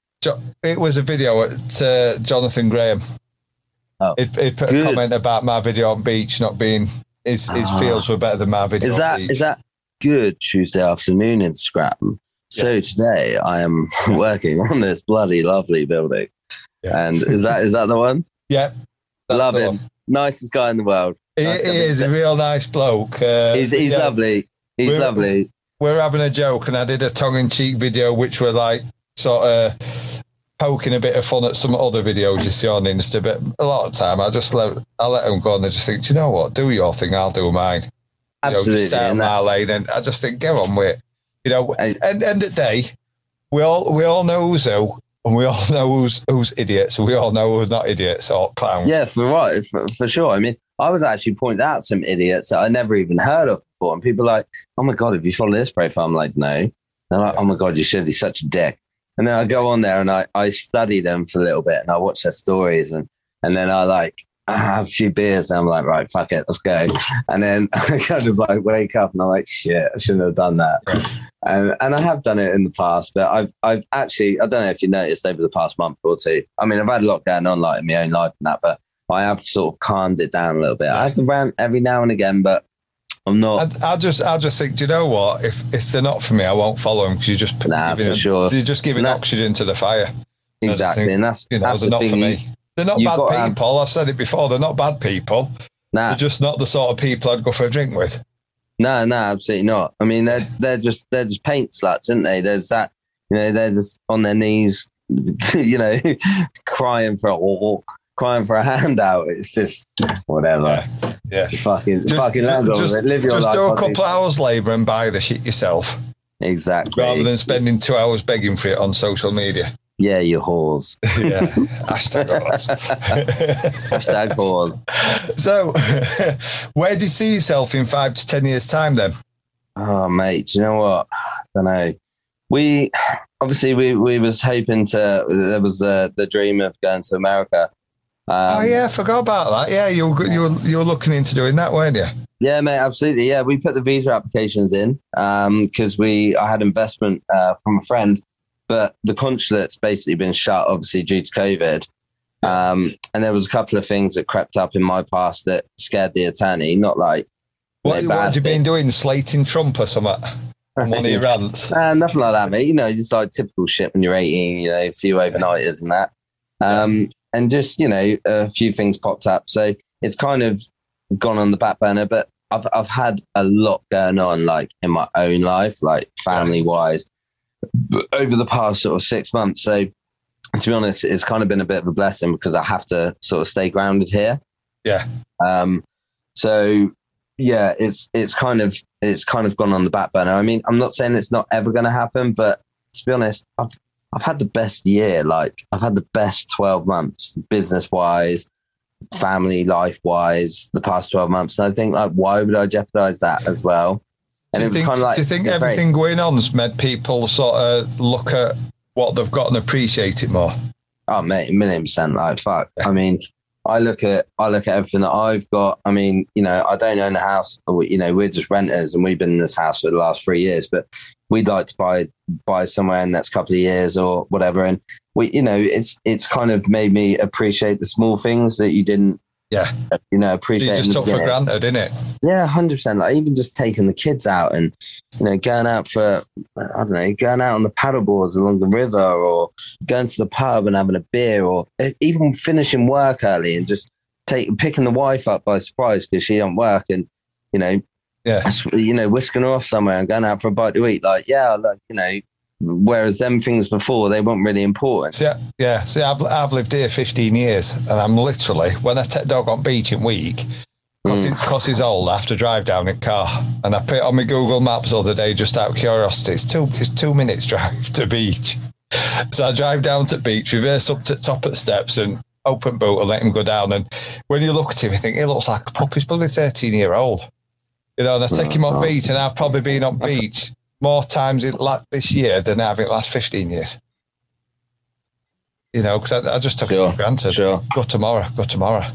It was a video at uh, Jonathan Graham. Oh. It, it put Good. a comment about my video on beach not being his his Ah. fields were better than my video. Is beach. is that good Tuesday afternoon Instagram? So today I am working on this bloody lovely building. Yeah. And is that is that the one? yeah? Love him. one. Nicest guy in the world. He, Nice he is a real nice bloke. Uh, He's he's yeah. lovely. He's We're- lovely. we're having a joke and I did a tongue in cheek video which were like sort of poking a bit of fun at some other videos you see on Insta, but a lot of time I just let I let them go and I just think, Do you know what? Do your thing, I'll do mine. You know, Absolutely. just stay on and my lane and I just think, get on with it. You know, And- and end of the day, we all we all know who's who and we all know who's who's idiots and we all know who's not idiots or clowns. Yeah, for right, for, for sure. I mean, I was actually pointing out some idiots that I never even heard of before, and people are like, "Oh my god, have you followed this profile?" I'm like, "No." They're like, "Oh my god, you should. He's such a dick." And then I go on there and I, I study them for a little bit and I watch their stories and and then I like I have a few beers and I'm like, right, fuck it, let's go. And then I kind of like wake up and I'm like, shit, I shouldn't have done that. And and I have done it in the past, but I've I've actually I don't know if you noticed over the past month or two. I mean, I've had a lot going on like in my own life and that, but I have sort of calmed it down a little bit. I have to rant every now and again, but I'm not. I, I just, I just think, do you know what? If if they're not for me, I won't follow them because you just Nah, for them- sure. You're just giving Nah. oxygen to the fire. Exactly, think, and that's You know, that's the not for thing. me. They're not you've bad have- um, people. I've said it before. They're not bad people. Nah, They're just not the sort of people I'd go for a drink with. No, no, absolutely not. I mean, they're they're just they're just paint sluts, aren't they? There's that, you know, they're just on their knees, you know, crying for a crying for a handout. It's just whatever. Yeah. Fucking Just, fucking just, just. Live your just life. do a couple hours labour and buy the shit yourself Exactly. rather than spending two hours begging for it on social media. Yeah, you whores. yeah, hashtag whores. Hashtag whores. so, where do you see yourself in five to ten years' time? Then, Oh, mate, do you know what? I don't know. We obviously we we was hoping to. There was the the dream of going to America. Um, oh yeah, I forgot about that. Yeah, you were you were you were looking into doing that, weren't you? Yeah, mate, absolutely. Yeah, we put the visa applications in because we I had investment uh, from a friend, but the consulate's basically been shut, obviously due to COVID. Um, and there was a couple of things that crept up in my past that scared the attorney. Not like What, no what have you been doing? Slating Trump or something? On one of your rants. Uh, nothing like that, mate. You know, just like typical shit when you're 18, you know, a few overnighters and that. Um, and just, you know, a few things popped up. So it's kind of gone on the back burner, but I've, I've had a lot going on, like in my own life, like family wise, over the past sort of six months. So to be honest, it's kind of been a bit of a blessing because I have to sort of stay grounded here. Yeah. Um, so yeah, it's it's kind of it's kind of gone on the back burner. I mean, I'm not saying it's not ever going to happen, but to be honest, I've I've had the best year. Like I've had the best 12 months, business wise, family life wise, the past 12 months. And I think like, why would I jeopardize that as well? And do you think, kind of like do you think it's very- everything going on's made people sort of look at what they've got and appreciate it more? Oh mate, a million percent. Like fuck. I mean, I look at I look at everything that I've got. I mean, you know, I don't own a house. You know, we're just renters, and we've been in this house for the last three years. But we'd like to buy buy somewhere in the next couple of years or whatever. And we, you know, it's it's kind of made me appreciate the small things that you didn't, Yeah, you know, you appreciate. just in the took for granted, innit? Yeah, hundred percent. Like even just taking the kids out and you know going out for I don't know going out on the paddle boards along the river or going to the pub and having a beer or even finishing work early and just take picking the wife up by surprise because she don't work and you know Yeah, you know whisking her off somewhere and going out for a bite to eat. Like yeah, like you know. Whereas them things before they weren't really important. Yeah, yeah. See, I've, I've lived here 15 years, and I'm literally when I take dog on beach in week, because Mm. he's old, I have to drive down in car, and I put it on my Google Maps the other day just out of curiosity. It's two, it's two minutes drive to beach, so I drive down to beach, reverse up to top of the steps, and open boot and let him go down. And when you look at him, you think he looks like a pup. He's probably 13 year old, you know. And I take him on beach, and I've probably been on beach more times in like this year than I've in the last 15 years. You know, because I, I just took it Sure, for granted. sure. Go tomorrow. Go tomorrow.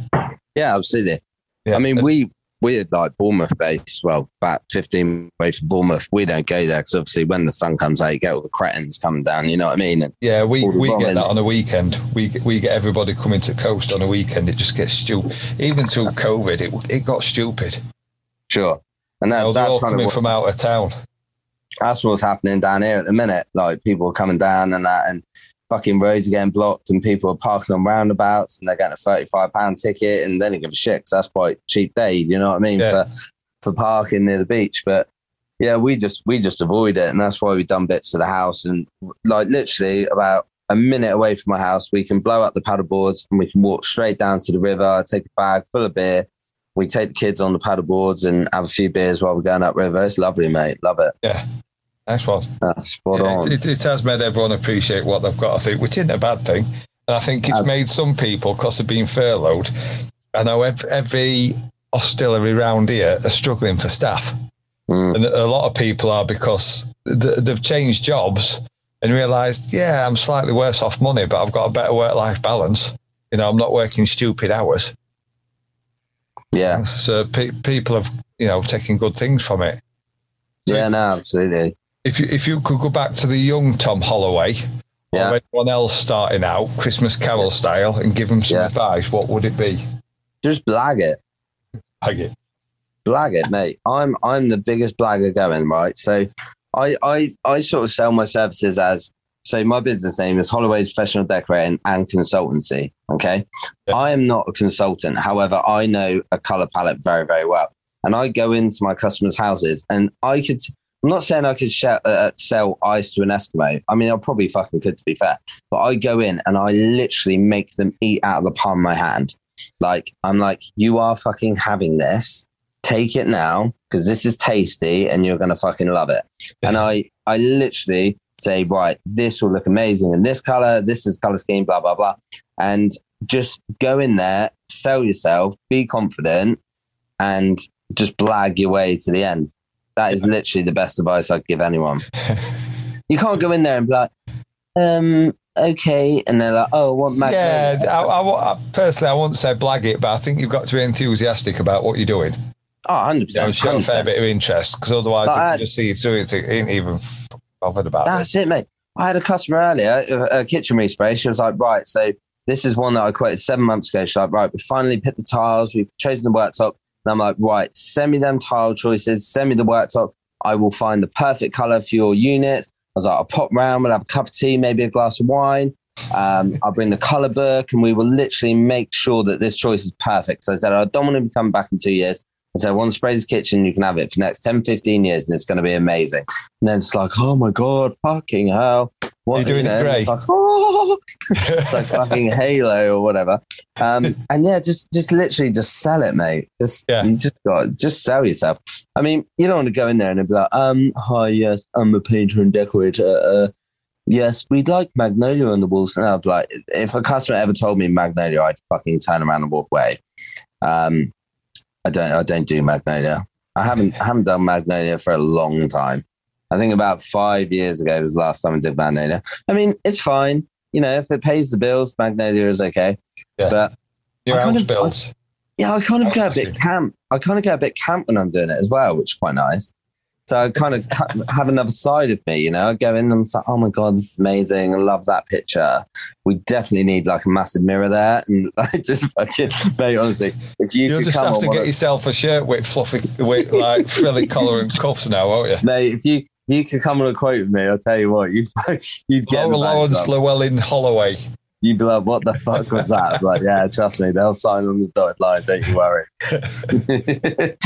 Yeah, absolutely. Yeah. I mean, we we're like Bournemouth based. Well, about fifteen away from Bournemouth. We don't go there because obviously when the sun comes out, you get all the cretins coming down. You know what I mean? And Yeah, we, we get that on a weekend. We we get everybody coming to coast on a weekend. It just gets stupid. Even through COVID, it it got stupid. sure, and You that's know, that's all kind coming what's, from out of town. That's what's happening down here at the minute. Like people are coming down and that, and fucking roads are getting blocked, and people are parking on roundabouts, and they're getting a thirty-five pound ticket, and they don't give a shit 'cause that's quite cheap day. You know what I mean? Yeah. For for parking near the beach, but. Yeah, we just we just avoid it, and that's why we've done bits to the house. And like literally about a minute away from my house, we can blow up the paddle boards and we can walk straight down to the river. Take a bag full of beer. We take the kids on the paddle boards and have a few beers while we're going up river. It's lovely, mate. Love it. Yeah, nice one. That's spot Yeah, on. it, it, it has made everyone appreciate what they've got. I think, which isn't a bad thing. And I think it's made some people, because of being furloughed. I know every, every hostelry around here are struggling for staff. Mm. And a lot of people are because th- they've changed jobs and realised, yeah, I'm slightly worse off money, but I've got a better work life balance. You know, I'm not working stupid hours. Yeah, So pe- people have, you know, taken good things from it. So yeah, if, no, absolutely. if you if you could go back to the young Tom Holloway Yeah. or anyone else starting out Christmas Carol style and give them some Yeah. advice, what would it be? Just blag it. Like it. blag it, mate. I'm I'm the biggest blagger going, right? So I I I sort of sell my services as so my business name is Holloway's Professional Decorating and Consultancy. Okay. Yeah. I am not a consultant. However, I know a color palette very, very well. And I go into my customers' houses and I could I'm not saying I could sh- uh, sell ice to an Eskimo. I mean, I probably fucking could, to be fair. But I go in and I literally make them eat out of the palm of my hand. Like, I'm like, you are fucking having this take it now because this is tasty and you're gonna fucking love it. And I, I literally say, right, this will look amazing in this color, this is color scheme, blah, blah, blah. And just go in there, sell yourself, be confident, and just blag your way to the end. That is literally the best advice I'd give anyone. you can't go in there and be like, um, okay. And they're like, oh, what Mac? Yeah, I, I, I, personally, I wouldn't say blag it, but I think you've got to be enthusiastic about what you're doing. Oh, 100%. You know, show a fair bit of interest because otherwise, But if I- just see you through it, you ain't even bothered about it. That's it, mate. I had a customer earlier, a, a kitchen respray. She was like, right, so this is one that I quoted seven months ago. She's like, right, we finally picked the tiles, we've chosen the worktop. And I'm like, right, send me them tile choices, send me the worktop. I will find the perfect color for your units. I was like, I'll pop round, we'll have a cup of tea, maybe a glass of wine. Um, I'll bring the color book and we will literally make sure that this choice is perfect. So I said, I don't want to come back in two years. I said, I want spray this kitchen. You can have it for the next 10, 15 years and it's going to be amazing. And then it's like, oh my God, fucking hell. What, are You're doing it and great. It's like, oh. it's like fucking Halo or whatever. Um, and yeah, just just literally just sell it, mate. Just Yeah. you just got just sell yourself. I mean, you don't want to go in there and be like, um, hi, yes, I'm a painter and decorator. Uh, yes, we'd like magnolia on the walls. And I'd be like, if a customer ever told me magnolia, I'd fucking turn around and walk away. Um, I don't I don't do magnolia. I haven't I haven't done magnolia for a long time. I think about five years ago was the last time I did magnolia. I mean, it's fine. You know, if it pays the bills, magnolia is okay. Yeah. But Your I kind house of- bills. yeah, I kind of Oh, go a I bit camp. I kind of get a bit camp when I'm doing it as well, which is quite nice. So I kind of have another side of me, you know. I go in and I'm like, oh my god, this is amazing. I love that picture. We definitely need like a massive mirror there, and I just fucking, mate, honestly, if you You'll just have to get of- yourself a shirt with fluffy, with like frilly collar and cuffs now, won't you? mate, if you you could come on a quote with me, I'll tell you what, you'd you'd get Laura Lawrence. Llewellyn Holloway. You'd be like, what the fuck was that? like, yeah, trust me, they'll sign on the dotted line. Don't you worry.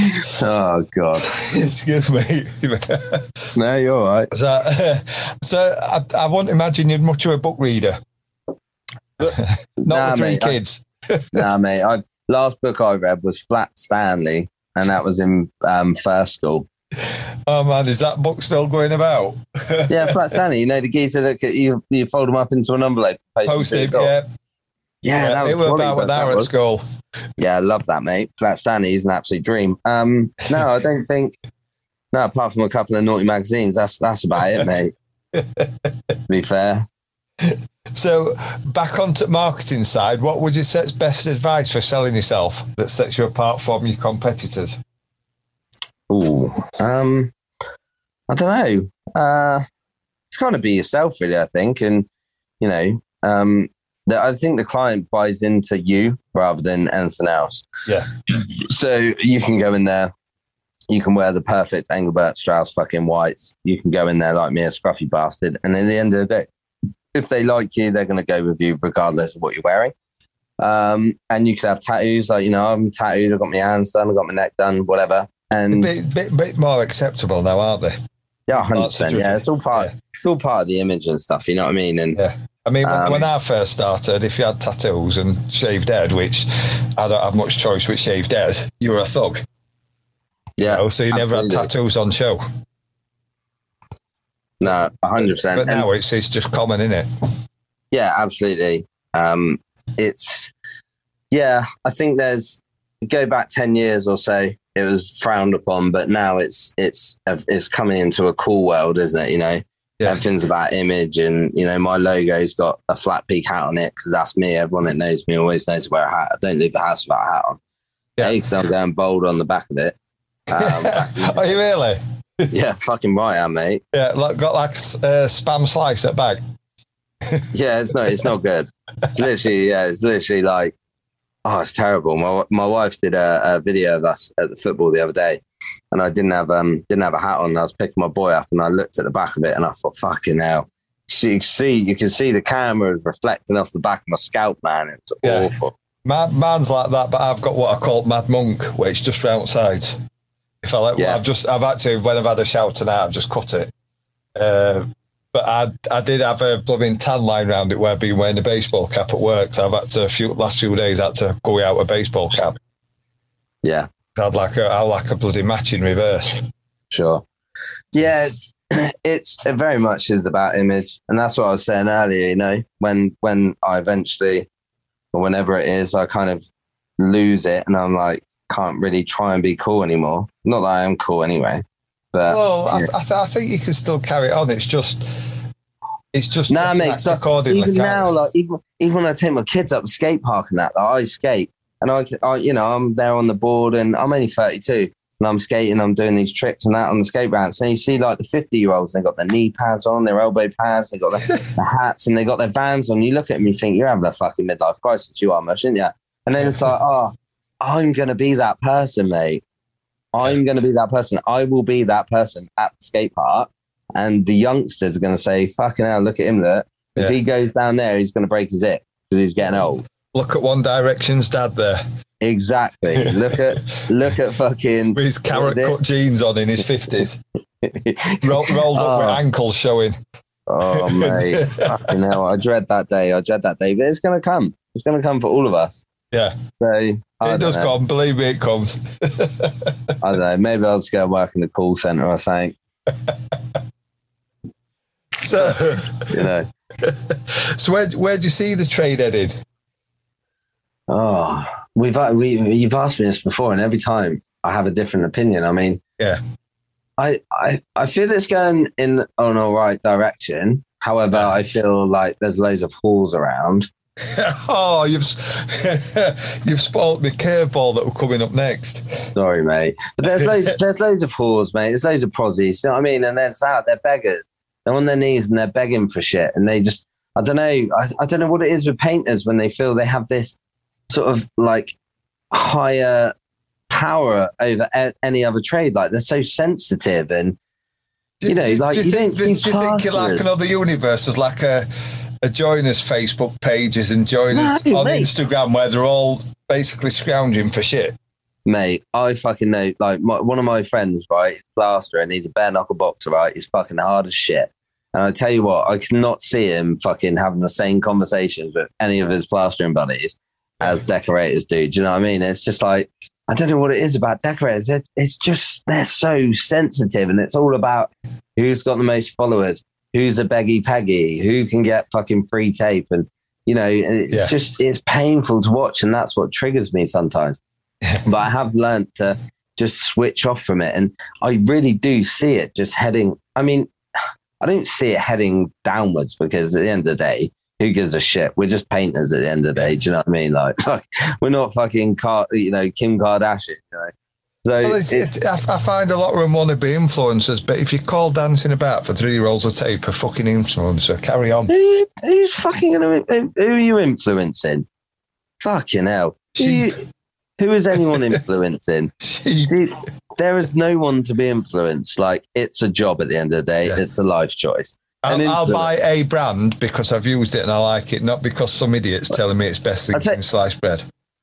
oh god, Excuse me. no, you're all right. so, so I, I won't imagine you're much of a book reader. Not Nah, with three mate, I- kids. nah, mate. I last book I read was Flat Stanley, and that was in um, first school. Oh man, is that book still going about? Yeah, Flat Stanley. You know the geezer that you you fold them up into an envelope, post Posted, yeah. yeah, that was it was about book, when that was at school. Yeah, I love that, mate. Flat Stanley is an absolute dream. Um, no, I don't think. No, apart from a couple of naughty magazines, that's that's about it, mate. to be fair, So, back onto marketing side, what would you say is best advice for selling yourself that sets you apart from your competitors? Ooh, um, I don't know. Uh, it's kind of be yourself, really. I think, and you know, um, the, I think the client buys into you rather than anything else. Yeah. So you can go in there. You can wear the perfect Engelbert Strauss fucking whites. You can go in there like me, a scruffy bastard. And at the end of the day, if they like you, they're going to go with you regardless of what you're wearing. Um, and you could have tattoos, like you know, I'm tattooed. I've got my hands done. I've got my neck done. Whatever. A And bit, bit, bit more acceptable now, aren't they? yeah, hundred percent. Yeah, it's all part. Yeah. It's all part of the image and stuff. You know what I mean? And Yeah. I mean, when, Um, when I first started, if you had tattoos and shaved head, which I don't have much choice with shaved head, you were a thug. yeah, Oh, so you never had tattoos on show. no, hundred percent. But now it's it's just common, isn't it? Yeah, absolutely. Um, it's yeah. I think there's go back ten years or so. It was frowned upon, but now it's it's it's coming into a cool world, isn't it? You know, Yeah. everything's about image, and you know, my logo's got a flat peak hat on it because that's me. Everyone that knows me always knows to wear a hat. I don't leave the house without a hat on. Yeah. Because I'm going bold on the back of it. Um, Are you really? yeah, fucking right, I mate. Yeah, like, got like uh, spam slice at bag. Yeah, it's not. It's not good. It's literally. Yeah, it's literally like. Oh, it's terrible. My my wife did a, a video of us at the football the other day, and I didn't have um didn't have a hat on. I was picking my boy up, and I looked at the back of it, and I thought, "Fucking hell!" So you see you can see the cameras reflecting off the back of my scalp, man. It's Yeah. awful. My, mine's like that, but I've got what I call Mad Monk, which it's just round sides. If I like, Yeah. I've just, I've actually, when I've had a shower tonight, I've just cut it. Uh, but I, I did have a blooming tan line around it where I've been wearing a baseball cap at work. So I've had to, a few, last few days, I had to go out a baseball cap. Yeah, I had like a, I like a bloody matching reverse. sure. Yeah, it's it's it very much is about image, and that's what I was saying earlier. You know, when when I eventually, or whenever it is, I kind of lose it, and I'm like, can't really try and be cool anymore. Not that I am cool anyway, but Well, I, yeah. I, th- I think you can still carry it on. It's just, it's just Nah, mate. So even now, like even even when I take my kids up to skate park and that, like, I skate and I, I, you know, I'm there on the board and I'm only 32 and I'm skating, I'm doing these tricks and that on the skate ramps. And you see like the 50 year olds, they got their knee pads on, their elbow pads, they got their, their hats and they got their vans on. You look at them, you think you're having a fucking midlife crisis. You are, much, aren't you? And then it's like, oh, I'm gonna be that person, mate. I'm gonna be that person. I will be that person at the skate park. And the youngsters are going to say, fucking hell, look at him there. If Yeah. he goes down there, he's going to break his hip because he's getting old. Look at One Direction's dad there Exactly. look at look at fucking. with his carrot cut jeans on in his fifties, rolled, rolled up Oh. with ankles showing. oh mate, fucking hell! I dread that day. I dread that day, but it's going to come. It's going to come for all of us. Yeah, So I it does know. come. Believe me, it comes. I don't know. Maybe I'll just go work in the call center or something. So, You know. so where where do you see the trade headed? Oh, we've uh, we you've asked me this before, and every time I have a different opinion. I mean, Yeah. I I I feel it's going in an all right direction. However. I feel like there's loads of holes around. oh, you've you've spoilt me curveball that were coming up next. Sorry, mate, but there's loads there's loads of halls, mate. There's loads of prozzies. You know what I mean? And they're out. They're beggars. They're on their knees and they're begging for shit, and they just I don't know. I, I don't know what it is with painters when they feel they have this sort of like higher power over a- any other trade. Like they're so sensitive and Do- You know, do- like, do you, you think, don't do, you think you're like another universe? There's like a Uh, a us Facebook pages and join No, on mate. Instagram where they're all basically scrounging for shit. Mate, I fucking know. Like my, one of my friends, right, is a blaster and he's a bare knuckle boxer, right? He's fucking hard as shit. And I tell you what, I cannot see him fucking having the same conversations with any of his plastering buddies as decorators do. Do you know what I mean? It's just like I don't know what it is about decorators. It, it's just they're so sensitive, and it's all about who's got the most followers, who's a beggy peggy, who can get fucking free tape, and you know, it's Yeah. just it's painful to watch, and that's what triggers me sometimes. but I have learned to just switch off from it, and I really do see it just heading. I mean, I don't see it heading downwards because at the end of the day, who gives a shit? We're just painters at the end of the day. Do you know what I mean? Like, fuck, we're not fucking, Car- you know, Kim Kardashian. You know? So Well, it's, it- it, I, I find a lot of them want to be influencers, but if you call dancing about for three rolls of tape a fucking influencer, carry on. who, who's fucking gonna? Who, who are you influencing? Fucking hell! Who, Sheep. you- who is anyone influencing? Sheep. There is no one to be influenced. Like it's a job at the end of the day. Yeah. It's a life choice. I'll, I'll buy a brand because I've used it and I like it, not because some idiot's telling me it's best thing since sliced bread.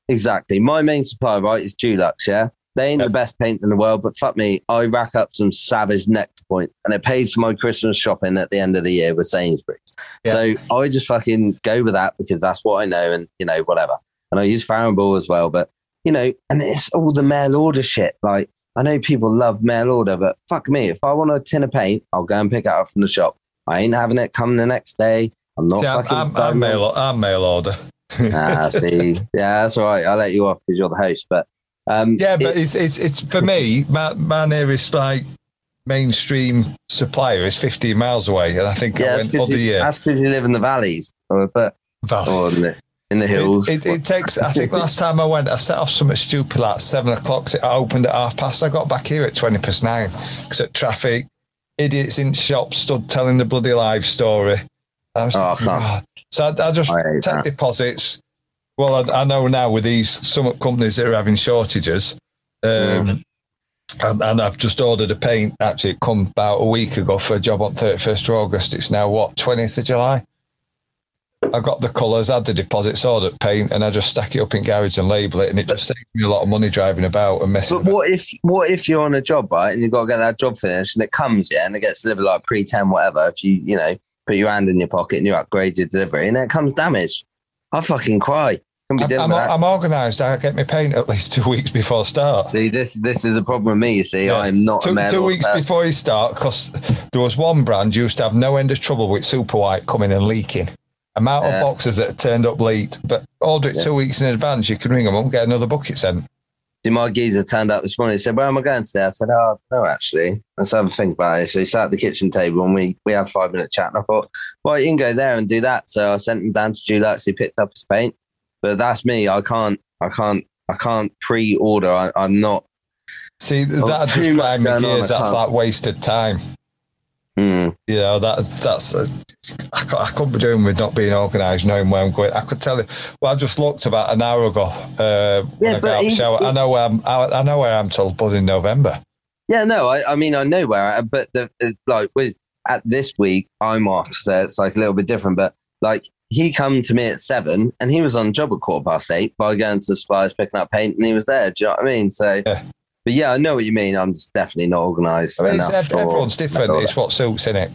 Exactly. My main supplier, right, is Dulux. Yeah, they ain't Yep. the best paint in the world, but fuck me, I rack up some savage Nectar points, and it pays for my Christmas shopping at the end of the year with Sainsbury's. Yeah. So I just fucking go with that because that's what I know, and you know whatever. And I use Farrow & Ball as well, but you know, and it's all the mail order shit. Like I know people love mail order, but fuck me, if I want a tin of paint, I'll go and pick it up from the shop. I ain't having it come the next day. I'm not See, I'm, fucking. I'm, I'm, mail, I'm mail order. ah, see, yeah, that's all right. I'll let you off because you're the host. But um, Yeah, but it- it's, it's it's for me. My, my nearest like mainstream supplier is 15 miles away, and I think yeah, I that's went because other you, year. that's 'cause you live in the valleys, or, but Valleys. in the, in the hills. It, it, it takes. I think last time I went, I set off something stupid like seven o'clock. so I opened at half past. I got back here at twenty past nine because at traffic, idiots in shops stood telling the bloody live story. I was Oh, thinking. "God." So I, I just take that. deposits. Well, I, I know now with these some companies that are having shortages. Um, and, and I've just ordered a paint. Actually, it come about a week ago for a job on 31st of August. It's now what 20th of July. I got the colours, had the deposits, ordered paint, and I just stack it up in garage and label it, and it just saves me a lot of money driving about and messing. But about. what if what if you're on a job right and you've got to get that job finished and it comes yeah and it gets delivered like pre ten whatever if you you know put your hand in your pocket and you upgrade your delivery and then it comes damaged, I fucking cry. I'm, I'm. I'm organised. I get my paint at least two weeks before start. See, this this is a problem with me. You see, Yeah. I'm not Two, two weeks female. before you start, because there was one brand used to have no end of trouble with super white coming and leaking. Amount Yeah. of boxes that turned up late, but order it Yeah. two weeks in advance. You can ring them up and get another bucket sent. See, my geezer turned up this morning. He said, "Where am I going today?" I said, "Oh, no, actually, let's have a think about it." So he sat at the kitchen table and we we had five minute chat. And I thought, well, you can go there and do that. So I sent him down to Dulux. He picked up his paint, but that's me. I can't, I can't, I can't pre-order. I, I'm not. See, Oh, that just too much grind on, gears. That's like wasted time. Hmm. You know that that's I, cou- I couldn't be doing with not being organised, knowing where I'm going. I could tell you. Well, I just looked about an hour ago. Uh, when Yeah, I got but of the he- I know where I'm. I, I know where I'm till but in November. Yeah, no, I, I mean, I know where, I, but the like with at this week, I'm off, so it's like a little bit different. But like he come to me at seven, and he was on job at quarter past eight by going to the suppliers picking up paint, and he was there. Do you know what I mean? So, Yeah. but yeah, I know what you mean. I'm just definitely not organised. I mean, enough everyone's different. It's what suits in it.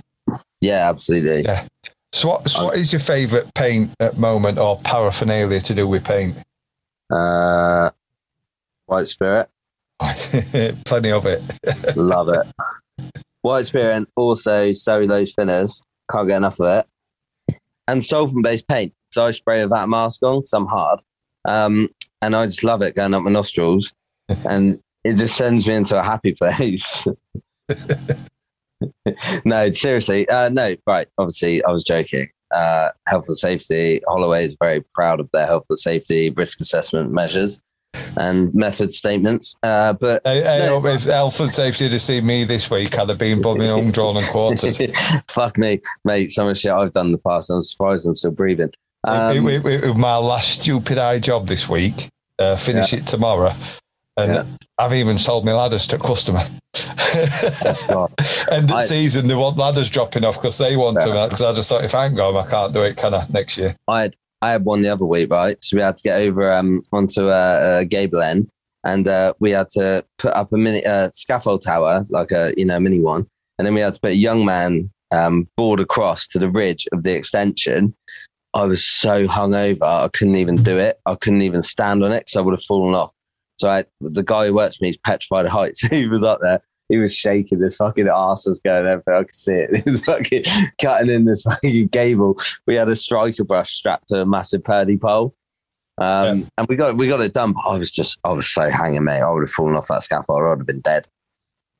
Yeah, absolutely. Yeah. So, what, so what is your favourite paint at moment or paraphernalia to do with paint? Uh, White Spirit, Plenty of it. love it. White Spirit, and also cellulose thinners. Can't get enough of it. And solvent-based paint. So I spray with that mask on because I'm hard, um, and I just love it going up my nostrils, and it just sends me into a happy place. no, seriously, uh, no. Right, obviously, I was joking. Uh, health and safety. Holloway is very proud of their health and safety risk assessment measures and method statements. Uh, but Hey, hey, No. hope health and safety to see me this week. I'd have been bumming home, drawn and quartered. fuck me, mate. Some of the shit I've done in the past, I'm surprised I'm still breathing. Um, it, it- it my last stupid eye job this week. Uh, finish it tomorrow. And Yeah. I've even sold my ladders to a customer. End of I- season, they want ladders dropping off because they want Yeah. them. Because I just thought, if I can go, home, I can't do it, can I, next year? I had I had one the other week, right? So we had to get over um, onto a, a gable end, and uh, we had to put up a mini uh, scaffold tower, like a you know mini one, and then we had to put a young man um, board across to the ridge of the extension. I was so hungover, I couldn't even do it. I couldn't even stand on it because I would have fallen off. So I, the guy who works for me is petrified of heights. He was up there. He was shaking. His fucking arse was going everywhere. I could see it. He was fucking cutting in this fucking gable. We had a striker brush strapped to a massive purdy pole. Um, and we got we got it done. But I was just I was so hanging, mate. I would have fallen off that scaffold. I would have been dead.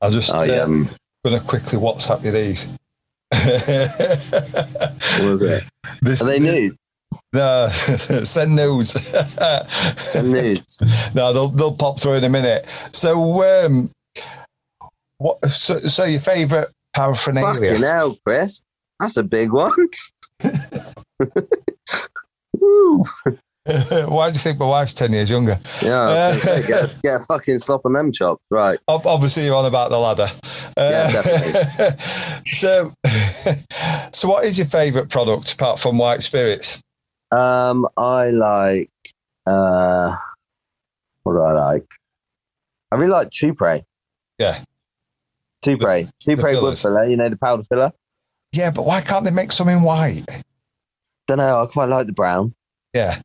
I'll just I uh, um, to quickly WhatsApp you these. what was it? This, Are they nude? No, send nudes. They're nudes. no, they'll they'll pop through in a minute. So, um, what? So, so your favourite paraphernalia? Fucking hell, Chris. That's a big one. Why do you think my wife's ten years younger? Yeah, say, get, get a fucking slop on them chops. Right. Obviously, you're on about the ladder. Yeah, so, so what is your favourite product apart from white spirits? Um, I like uh what do I like? I really like Toupret. Yeah. Toupret. Toupret wood filler, you know the powder filler? Yeah, but why can't they make some in white? Don't know, I quite like the brown. Yeah,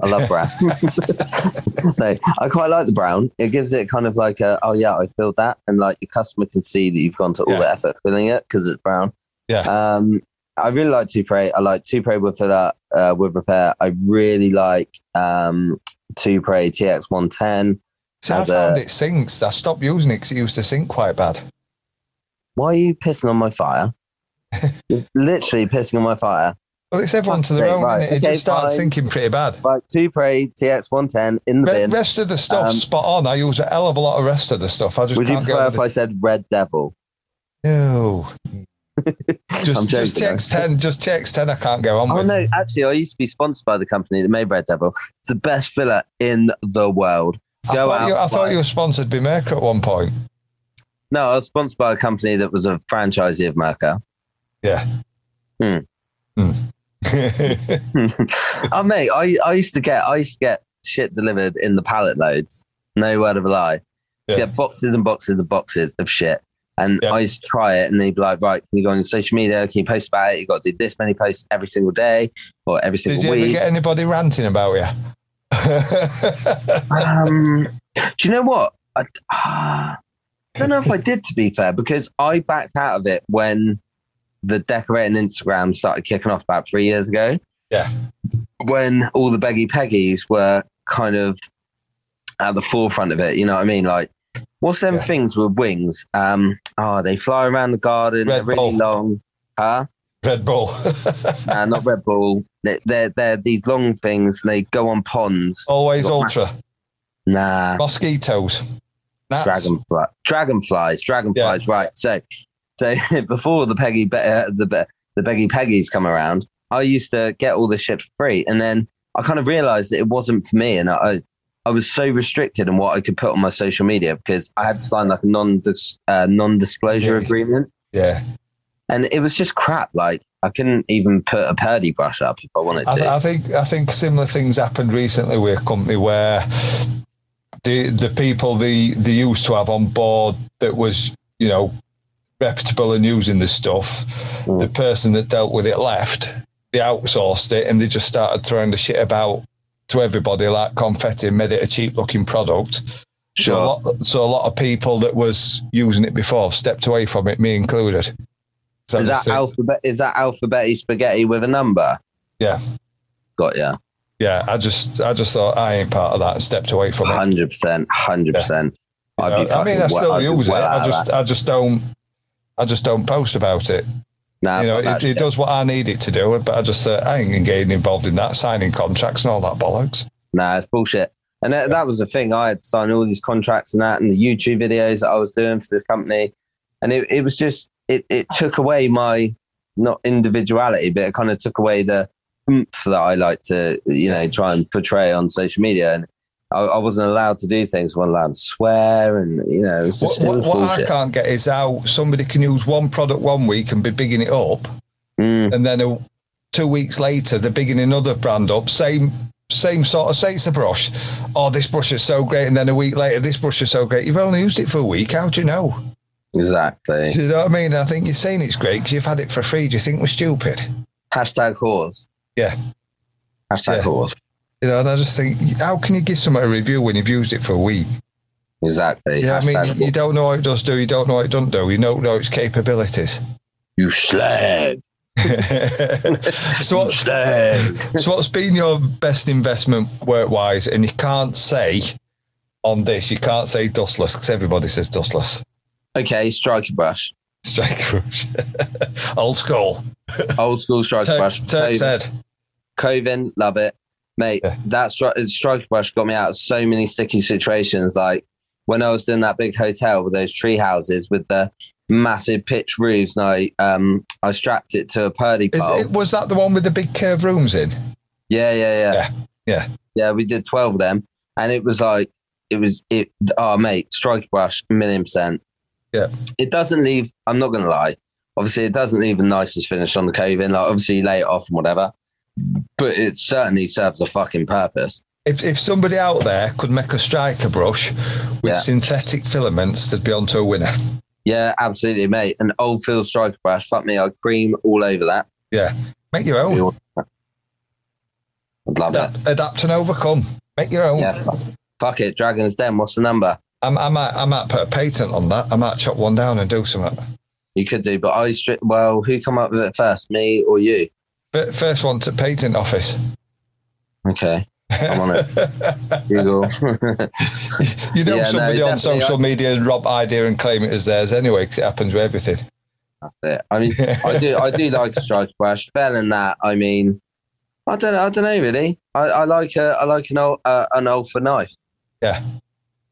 I love brown. no, I quite like the brown. It gives it kind of like a, oh yeah, I filled that, and like your customer can see that you've gone to all Yeah. the effort filling it because it's brown. Yeah. Um, I really like Toupret. I like Toupret with filler, uh, with repair. I really like um, Toupret TX one ten. See, I found a- it sinks. I stopped using it because it used to sink quite bad. Why are you pissing on my fire? Literally pissing on my fire. Well, it's everyone to their own, right. innit? It Okay, just starts sinking pretty bad. Right, Toupret TX one ten in the Re- bin. rest of the stuff Um, spot on. I use a hell of a lot of rest of the stuff. I just Would you prefer if I said Red Devil? No. Just, just TX10, just TX10 I can't go on Oh with. no, actually, I used to be sponsored by the company that made Red Devil. It's the best filler in the world. I, Go thought out, you, I thought you were sponsored by Mercury at one point. No, I was sponsored by a company that was a franchisee of Merca. Yeah. Hmm. Hmm. oh mate, I, I used to get I used to get shit delivered in the pallet loads. No word of a lie. Yeah. get boxes and boxes and boxes of shit. And Yeah. I used to try it and they'd be like, right, can you go on social media? Can you post about it? You got to do this many posts every single day or every single Did you ever week. get anybody ranting about you? Um, do you know what? I, ah, I don't know if I did, to be fair, because I backed out of it when the decorating Instagram started kicking off about three years ago. Yeah. When all the Beggy Peggies were kind of at the forefront of it, you know what I mean? Like, what's them Yeah. things with wings? Um, oh, they fly around the garden, Red they're really Bull. long. Huh? Red Bull. Nah, not Red Bull. They- They're, they're these long things. They go on ponds. Always ultra. Nah. Mosquitoes. Gnats. Dragonfly, dragonflies, dragonflies. Right. So, so before the Peggy, uh, the the Beggy Peggies come around, I used to get all this shit free, and then I kind of realized that it wasn't for me, and I, I was so restricted in what I could put on my social media because I had to sign like a non uh, non disclosure Yeah. agreement, Yeah. and it was just crap. Like I couldn't even put a Purdy brush up if I wanted I, to. th- I think I think similar things happened recently with a company where the the people they they used to have on board that was you know reputable and using the stuff. Mm. The person that dealt with it left. They outsourced it and they just started throwing the shit about to everybody like confetti and made it a cheap looking product. So a, sure. lot, so a lot of people that was using it before stepped away from it, me included. So Is that alphabet? Is that alphabet spaghetti with a number? Yeah. Got ya. Yeah, I just I just thought I ain't part of that and stepped away from it. Hundred percent. Hundred percent. I mean, I still use it. I just, I just don't, I just don't post about it. Nah, you know, it, it does what I need it to do, but I just, uh, I ain't getting involved in that, signing contracts and all that bollocks. Nah, it's bullshit. And that, that was the thing. I had signed all these contracts and that, and the YouTube videos that I was doing for this company, and it, it was just it it took away my not individuality, but it kind of took away the oomph that I like to you know try and portray on social media, and I, I wasn't allowed to do things. I wasn't allowed to swear, and you know, What, it what, was what I can't get is how somebody can use one product one week and be bigging it up, Mm, and then a, two weeks later they're bigging another brand up, same same sort of say it's a brush. Oh, this brush is so great, and then a week later this brush is so great. You've only used it for a week. How do you know? exactly. Do you know what I mean? I think you're saying it's great because you've had it for free. Do you think we're stupid? Hashtag horse. Yeah. Hashtag Yeah. horse. You know, and I just think, how can you give someone a review when you've used it for a week? Exactly. Yeah, I mean, Hashtag you, don't know what it does do, you don't know what it doesn't do, you don't know its capabilities. you slag. so, what, so what's been your best investment work wise? And you can't say on this, you can't say dustless because everybody says dustless. Okay, striker brush. Strike brush. Old school. Old school Strike brush. Turks, Turk's Coven, love it. Mate, Yeah. that stri- striker brush got me out of so many sticky situations. Like when I was doing that big hotel with those tree houses with the massive pitch roofs, and I um I strapped it to a purdy Is pole. it, was that the one with the big curved rooms in? Yeah, yeah, yeah, Yeah, yeah. yeah. We did twelve of them, and it was like it was it. Oh, mate, Strike brush, million percent. Yeah. It doesn't leave. I'm not gonna lie. Obviously, it doesn't leave the nicest finish on the Coven. Like obviously, you lay it off and whatever, but it certainly serves a fucking purpose. If, if somebody out there could make a striker brush with Yeah. synthetic filaments, they'd be onto a winner. Yeah, absolutely, mate. An Oldfield striker brush. Fuck me, I'd cream all over that. Yeah. Make your own. I'd love it. Adapt, adapt and overcome. Make your own. Yeah. fuck- Fuck it, Dragon's Den. What's the number? I'm, I, might, I might put a patent on that. I might chop one down and do something. You could do, but I stri- well, who come up with it first, me or you? But first one to patent office. Okay, I'm on it. Google. you know Yeah, no, somebody on definitely. social media rob idea and claim it as theirs anyway, because it happens with everything. That's it. I mean, I do, I do like a striker brush. Better than that, I mean, I don't know. I don't know really. I, I like a, I like an old, uh, an old for knife. Yeah.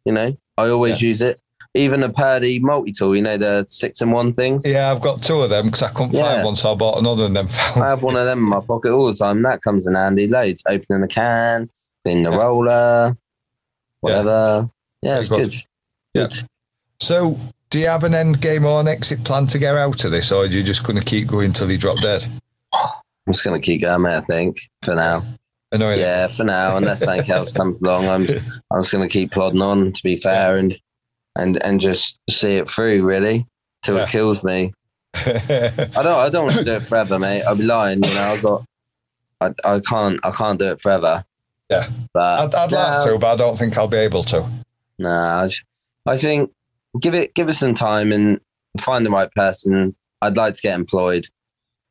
You know, I always use it. Even a Purdy multi tool. You know the six and one things. Yeah, I've got two of them because I couldn't Yeah. find one, so I bought another and then I have one of them in my pocket all the time. That comes in handy. Loads. Opening the can, in the Yeah. roller, whatever. Yeah, it's good. good. Yeah. Good. So, do you have an end game or an exit plan to get out of this, or are you just going to keep going till you drop dead? I'm just gonna keep going, mate. I think for now. Annoying. Yeah, for now, unless something else comes along, I'm I'm just gonna keep plodding on. To be fair, and and and just see it through really till Yeah. it kills me. I don't I don't want to do it forever, mate. I'll be lying. You know, I got I I can't I can't do it forever. Yeah. but I'd, I'd like to, but I don't think I'll be able to. Nah, I, I think give it give it some time and find the right person. I'd like to get employed.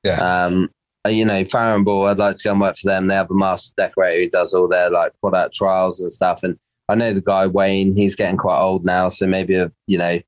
Yeah. Um, you know, Farrow & Ball, I'd like to go and work for them. They have a master decorator who does all their like product trials and stuff. And I know the guy Wayne, he's getting quite old now, so maybe a you know,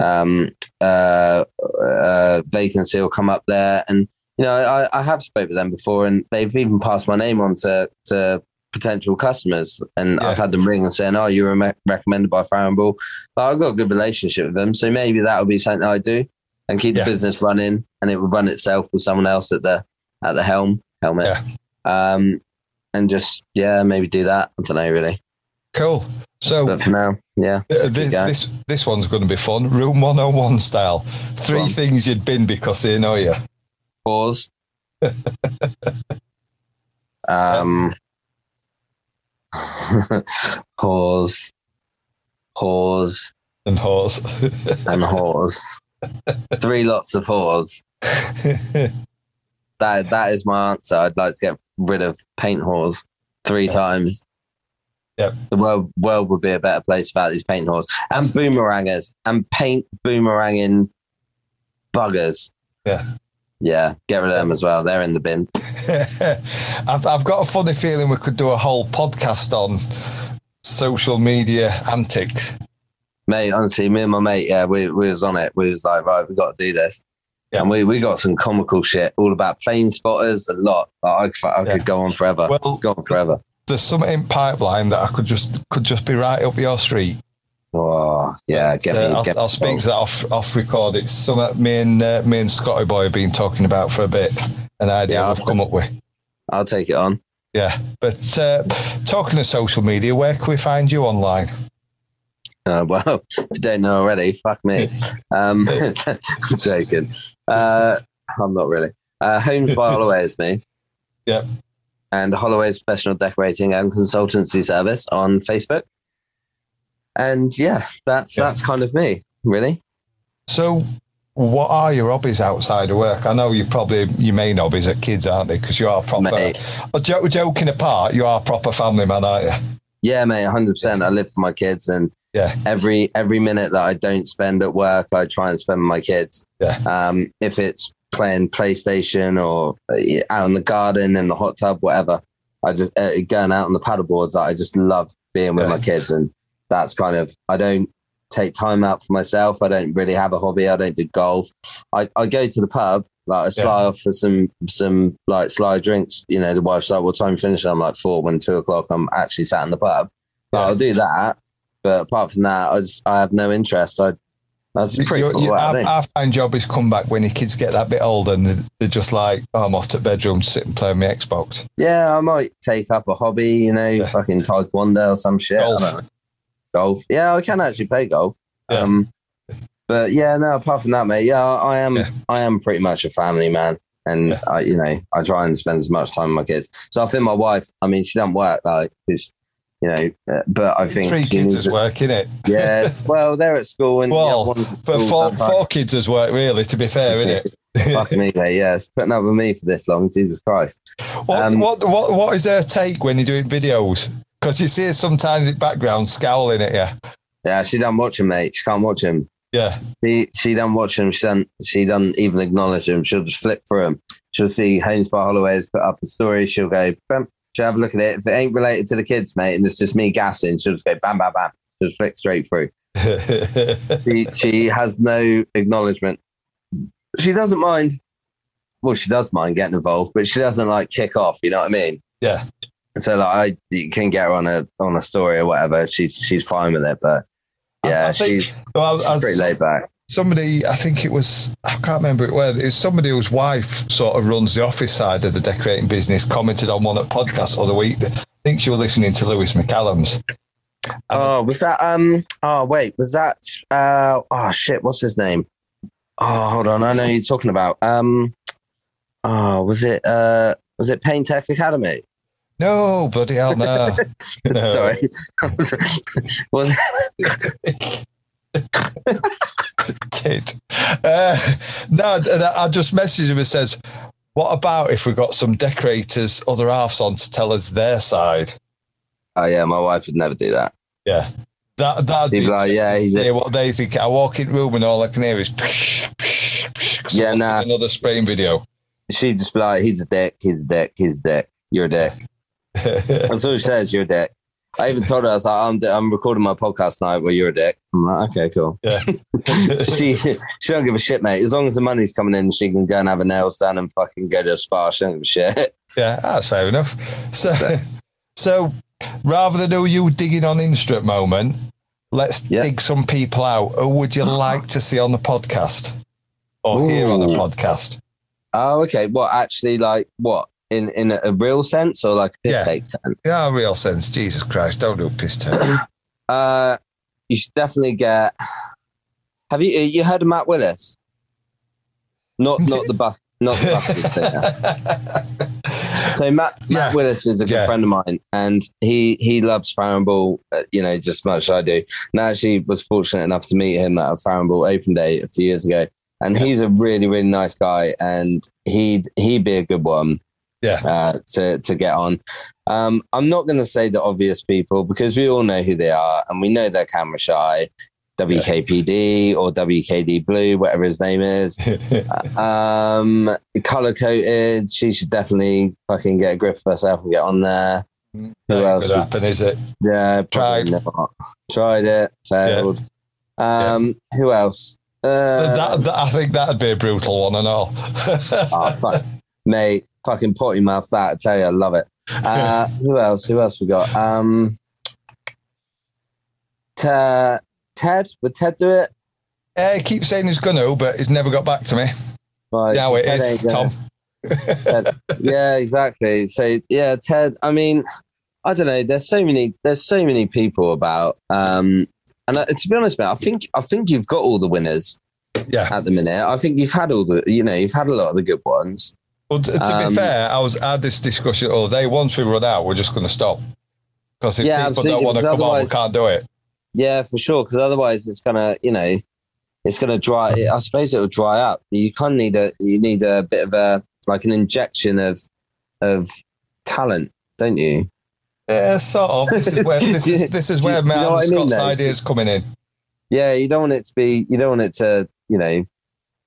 um, uh, uh, vacancy will come up there. And you know, I, I have spoke with them before, and they've even passed my name on to to potential customers. And Yeah. I've had them ring and saying, "Oh, you were me- recommended by Farrow & Ball." But I've got a good relationship with them, so maybe that would be something I do and keep Yeah. the business running, and it would run itself with someone else at the at the helm helmet. Yeah. Um, and just yeah, maybe do that. I don't know really, Cool. So but for now, yeah. uh, this, this this one's going to be fun. Room 101 style. Three Go things you'd bin because they know you. Pause. um, pause, pause, And horse. and whores. Three lots of whores. That that is my answer. I'd like to get rid of paint whores three times. Yep. The world world would be a better place without these paint whores and boomerangers and paint boomeranging buggers. Yeah. Yeah, get rid of them as well. They're in the bin. I've, I've got a funny feeling we could do a whole podcast on social media antics. Mate, honestly, me and my mate, yeah, we, we was on it. We was like, right, we got to do this. Yeah. And we, we got some comical shit all about plane spotters, a lot. Like, I, I Yeah. could go on forever. Well, go on forever. there's something in pipeline that I could just could just be right up your street. Oh, yeah. Get So me, I'll, get I'll speak to that off off record. It's something me and uh, me and Scotty Boy have been talking about for a bit. An idea Yeah, I've- come up with. I'll take it on. Yeah, but uh, talking of social media, where can we find you online? Uh, well, if you don't know already, fuck me. Um, I'm joking. Uh, I'm not really. Uh, Homes by Holloway is me. Yep. And Holloway's Professional Decorating and Consultancy Service on Facebook. And yeah, that's Yeah. that's kind of me, really. So, what are your hobbies outside of work? I know you probably your main hobbies are kids, aren't they? Because you are proper. Mate. Oh, joking apart, you are a proper family man, aren't you? Yeah, mate, 100%. I live for my kids, and Yeah. every every minute that I don't spend at work, I try and spend with my kids. Yeah. Um, if it's playing PlayStation or uh, out in the garden in the hot tub, whatever, I just uh, going out on the paddle boards. I just love being with Yeah. my kids, and that's kind of I don't take time out for myself. I don't really have a hobby. I don't do golf. I, I go to the pub. Like I sly off for some some like sly drinks. You know, the wife's like, "What time you finish?" I'm like four. When two o'clock, I'm actually sat in the pub. But Yeah. I'll do that. But apart from that, I just I have no interest. I that's pretty You- cool. you- I I, think. I find jobbies come back when your kids get that bit older and they're, they're just like, oh, I'm off to the bedroom to sit and play on my Xbox. yeah, I might take up a hobby. You know, Yeah. fucking taekwondo or some shit. Golf. Golf. Yeah, I can actually play golf. Yeah. Um, but yeah, no. Apart from that, mate. Yeah, I am. Yeah. I am pretty much a family man, and Yeah. I, you know, I try and spend as much time with my kids. So I think my wife. I mean, she doesn't work like because, you know, uh, but I think Three kids needs as to- work, innit? Yeah. Well, they're at school and Well, yeah, But four, four kids as work, really, to be fair, innit? Fuck me, mate. Yes, putting up with me for this long. Jesus Christ. What, Um, what, what, what is her take when you're doing videos? Because you see her sometimes in background scowling at you. Yeah, she don't watch him, mate. She can't watch him. Yeah. She she don't watch him. She don't she doesn't even acknowledge him. She'll just flip through him. She'll see Homes by Holloway has put up a story. She'll go, bam. She'll have a look at it. If it ain't related to the kids, mate, and it's just me gassing, she'll just go bam, bam, bam. She'll just flick straight through. She she has no acknowledgement. She doesn't mind. Well, she does mind getting involved, but she doesn't like kick off. You know what I mean? yeah. So like, I you can get her on a on a story or whatever. She's she's fine with it, but yeah, think- she's, Well, she's I- I- pretty laid back. Somebody, I think it was, I can't remember it where, it's somebody whose wife sort of runs the office side of the decorating business, commented on one of the podcasts the other week. I think she was listening to Lewis McCallum's. Oh, was that um? Oh, wait, was that uh? Oh shit, what's his name? Oh, hold on, I know you're talking about. Um, oh, was it uh? Was it Paint Tech Academy? No, bloody hell, no. No. Sorry, was Tit. Uh, no, I just messaged him and says, "What about if we got some decorators, other halves on to tell us their side?" Oh yeah, my wife would never do that. Yeah. That that'd be like, yeah, he's a, what they think. I walk in the room and all I can hear is psh, psh, psh, Yeah, nah. another spraying video. she'd just be like, he's a dick, he's a dick, he's a dick, you're a dick. That's all she says, you're a dick. I even told her, I was like, I'm, I'm recording my podcast night where you're a dick. I'm like, okay, cool. yeah. she she don't give a shit, mate. As long as the money's coming in, she can go and have her nails done and fucking go to a spa. She don't give a shit. Yeah, that's fair enough. So, so rather than do you digging on Insta at moment, let's Yeah. dig some people out. Who would you like to see on the podcast or hear on the podcast? Oh, okay. What actually, like, what in in a, real sense or like a piss Yeah. take sense? Yeah, real sense. Jesus Christ, don't do a piss take. Uh, you should definitely get. Have you you heard of Matt Willis? Not not the buff, not the singer. So Matt, Yeah. Matt Willis is a good Yeah. friend of mine, and he he loves Farrow & Ball, uh, you know, just as much as I do. And I actually was fortunate enough to meet him at a Farrow & Ball Open Day a few years ago, and Yeah. he's a really really nice guy, and he'd he'd be a good one Yeah. uh, to to get on. Um, I'm not going to say the obvious people because we all know who they are, and we know they're camera shy. WKPD or WKD Blue, whatever his name is. Um, color coded. She should definitely fucking get a grip of herself and get on there. Who That ain't else? happen, is it? Yeah, Tried. not. Tried it, failed. Um, who else? Uh, that, that, I think that'd be a brutal one and all. oh, fuck. Mate, fucking potty mouth that. I tell you, I love it. Uh, who else? Who else we got? Um, Te- Ted, would Ted do it? Yeah, he keeps saying he's to, but he's never got back to me. Right, Now it Ted is, Tom. Yeah, exactly. So yeah, Ted. I mean, I don't know. There's so many. There's so many people about. Um, and uh, to be honest, mate, I think I think you've got all the winners Yeah. at the minute. I think you've had all the. You know, you've had a lot of the good ones. Well, t- to Um, be fair, I was I had this discussion all day. Once we run out, we're just going to stop because if Yeah, people don't want to come on, we can't do it. Yeah, for sure. Because otherwise, it's gonna. You know, it's gonna dry. I suppose it will dry up. You kind of need a. You need a bit of a like an injection of of talent, don't you? Yeah, sort of. This is where this is this is where do you know Matt I mean, Scott's though? ideas coming in. Yeah, you don't want it to be. You don't want it to. You know,